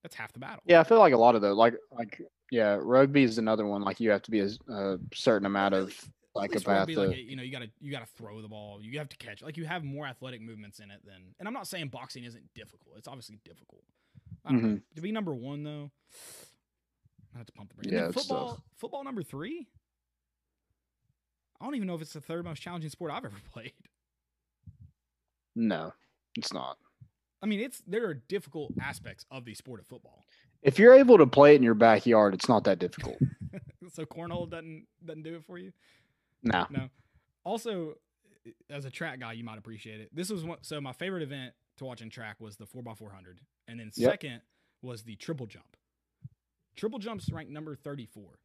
That's half the battle. yeah, I feel like a lot of those, like, like, yeah, rugby is another one. Like, you have to be a certain amount of least- at least psychopath. like, you know, you gotta you gotta throw the ball. You have to catch. Like you have more athletic movements in it than. And I'm not saying boxing isn't difficult. It's obviously difficult. Mm-hmm. To be number one though, To pump the brakes. Yeah, Yeah, football. tough. Football number three. I don't even know if it's the third most challenging sport I've ever *laughs* played. no, it's not. I mean, it's there are difficult aspects of the sport of football. If you're able to play it in your backyard, it's not that difficult. *laughs* so cornhole doesn't doesn't do it for you. No, No. Also, as a track guy, you might appreciate it. This was one. So my favorite event to watch in track was the four x four hundred, and then Yep. second was the triple jump. Triple jumps ranked number thirty four.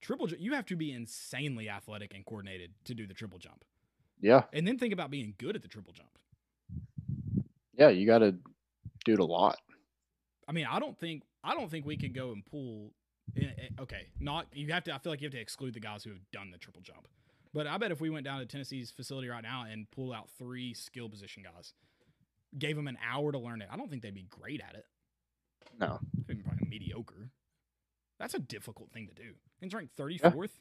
Triple jump, you have to be insanely athletic and coordinated to do the triple jump, Yeah. and then think about being good at the triple jump. Yeah. You got to do it a lot. I mean, I don't think I don't think we could go and pull. eh, eh, Okay, not you have to. I feel like you have to exclude the guys who have done the triple jump. But I bet if we went down to Tennessee's facility right now and pull out three skill position guys, gave them an hour to learn it, I don't think they'd be great at it. No. Probably mediocre. That's a difficult thing to do. And it's ranked thirty fourth.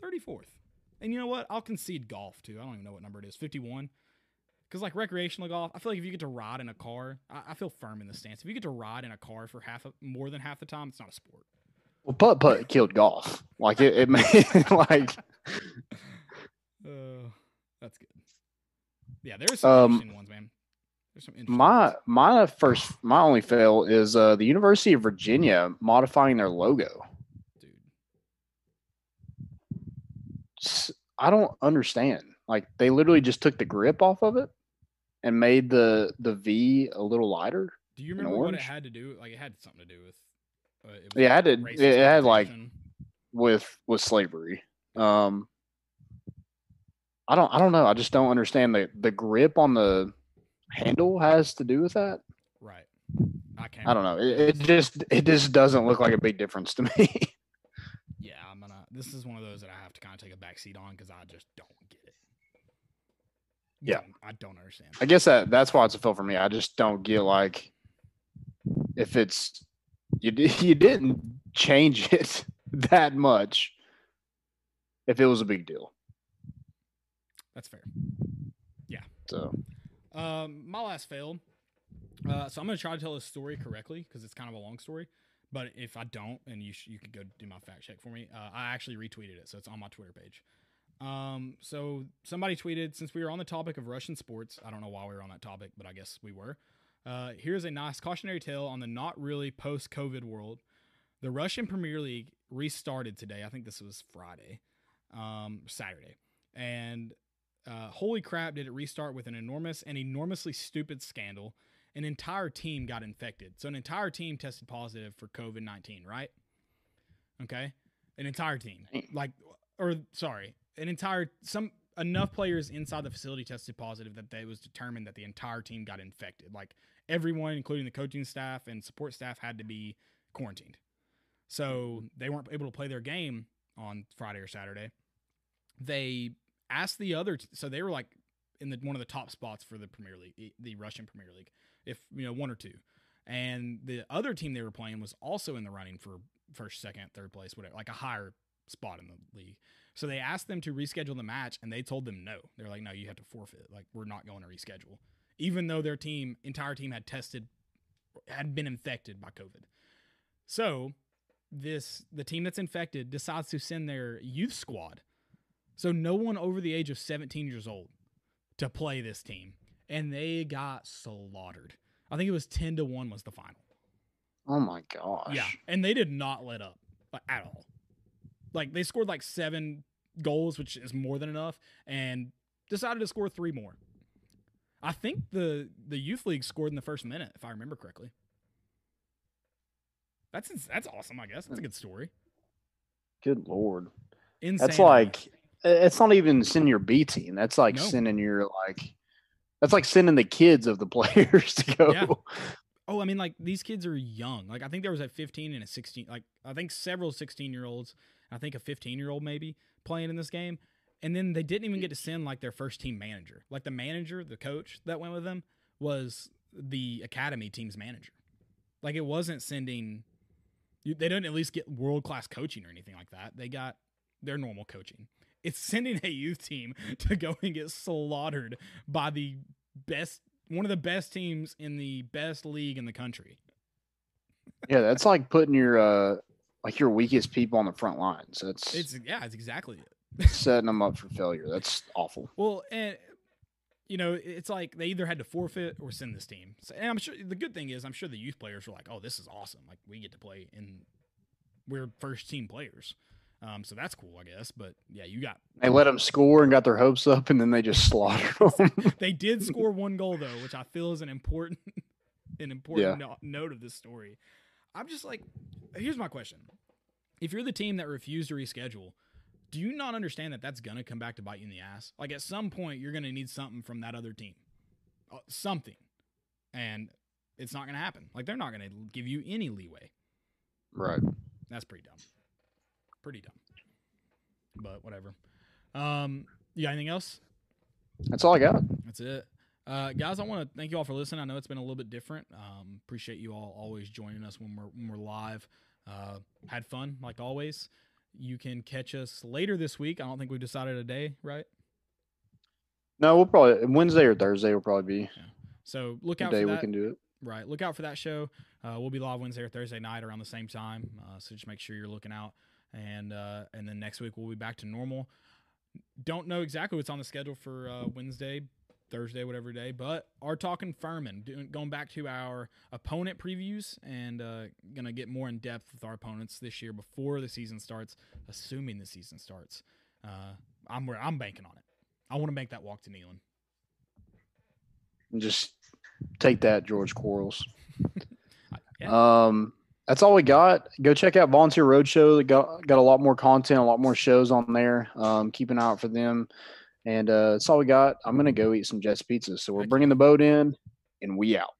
Thirty fourth. And you know what? I'll concede golf too. I don't even know what number it is. Fifty one. Because like recreational golf, I feel like if you get to ride in a car, I, I feel firm in the stance. If you get to ride in a car for half of, more than half the time, it's not a sport. Well, putt putt killed golf. Like it, it made *laughs* like Uh, *laughs* that's good. Yeah, there's some Um, interesting ones, man. There's some interesting my my first my only fail is uh the University of Virginia modifying their logo. dude. I don't understand. Like they literally just took the grip off of it and made the the V a little lighter. Do you remember what it had to do? Like it had something to do with. Uh, it was Yeah, it had to- it had, like, with with slavery. Um I don't I don't know. I just don't understand the the grip on the handle has to do with that. right. I can't. I don't know. It, it just it just doesn't look like a big difference to *laughs* me. Yeah, I'm gonna. This is one of those that I have to kind of take a back seat on because I just don't get it. Yeah. I don't understand. I guess that that's why it's a fail for me. I just don't get like if it's you *laughs* you didn't change it *laughs* that much if it was a big deal. That's fair. Yeah. So Um, my last fail. Uh, so I'm gonna try to tell this story correctly because it's kind of a long story. But if I don't, and you sh- you could go do my fact check for me, uh, I actually retweeted it, so it's on my Twitter page. Um, so somebody tweeted since we were on the topic of Russian sports. I don't know why we were on that topic, but I guess we were. Uh, here's a nice cautionary tale on the not really post-COVID world. The Russian Premier League restarted today. I think this was Friday, um, Saturday, and uh, holy crap, did it restart with an enormous and enormously stupid scandal. An entire team got infected. So, an entire team tested positive for COVID 19, right? Okay. An entire team. Like, or sorry, an entire, some, enough players inside the facility tested positive that it was determined that the entire team got infected. Like, everyone, including the coaching staff and support staff, had to be quarantined. So they weren't able to play their game on Friday or Saturday. They asked the other, t- so they were like in the one of the top spots for the Premier League, the Russian Premier League, if you know one or two. And the other team they were playing was also in the running for first, second, third place, whatever, like a higher spot in the league. So they asked them to reschedule the match, and they told them no. They're like, no, you have to forfeit. Like we're not going to reschedule, even though their team, entire team, had tested, had been infected by COVID. So this the team that's infected decides to send their youth squad. So no one over the age of 17 years old to play this team. And they got slaughtered. I think it was 10 to 1 was the final. Oh my gosh. Yeah. And they did not let up uh, at all. Like they scored like seven goals, which is more than enough, and decided to score three more. I think the the youth league scored in the first minute, if I remember correctly. That's that's awesome. I guess that's a hmm. good story. Good lord. Insane. That's like it's not even sending your B team. That's like No. sending your like that's like sending the kids of the *laughs* players to go. Yeah. Oh, I mean, like these kids are young. Like I think there was a 15 and a 16. Like I think several 16 year olds. I think a 15 year old maybe playing in this game, and then they didn't even get to send like their first team manager. Like the manager, the coach that went with them was the academy team's manager. Like it wasn't sending. They didn't at least get world class coaching or anything like that. They got their normal coaching. It's sending a youth team *laughs* to go and get slaughtered by the best one of the best teams in the best league in the country. Yeah, that's like putting your uh like your weakest people on the front lines. That's It's yeah, it's exactly it. *laughs* setting them up for failure. That's awful. Well, and you know, it's like they either had to forfeit or send this team. So, and I'm sure the good thing is, I'm sure the youth players were like, "Oh, this is awesome! Like we get to play and we're first team players." Um, so that's cool, I guess. But yeah, you got They let them score and got their hopes up, and then they just *laughs* slaughtered them. *laughs* they did score one goal though, which I feel is an important *laughs* an important no- note of this story. I'm just like, here's my question: If you're the team that refused to reschedule, do you not understand that that's gonna come back to bite you in the ass? Like at some point, you're gonna need something from that other team, Uh, something, and it's not gonna happen. Like they're not gonna give you any leeway. right. That's pretty dumb. Pretty dumb. But whatever. Um, you got anything else? That's all I got. That's it. Uh, guys, I want to thank you all for listening. I know it's been a little bit different. Um, appreciate you all always joining us when we're when we're live. Uh, had fun like always. You can catch us later this week. I don't think we've decided a day, right? No, we'll probably Wednesday or Thursday will probably be So look out day for we can do it. Right. Look out for that show. Uh, we'll be live Wednesday or Thursday night around the same time. Uh, so just make sure you're looking out. And uh, and then next week we'll be back to normal. Don't know exactly what's on the schedule for uh, Wednesday, Thursday, whatever day, but are talking Furman, doing, going back to our opponent previews and uh, gonna get more in depth with our opponents this year before the season starts, assuming the season starts. Uh, I'm where I'm banking on it. I want to make that walk to Neyland. And just take that, George Quarles. *laughs* Yeah. Um, that's all we got. Go check out Volunteer Roadshow. They got got a lot more content, a lot more shows on there. Um, keep an eye out for them. And uh, that's all we got. I'm gonna go eat some Jets pizza. So we're bringing the boat in, and we out.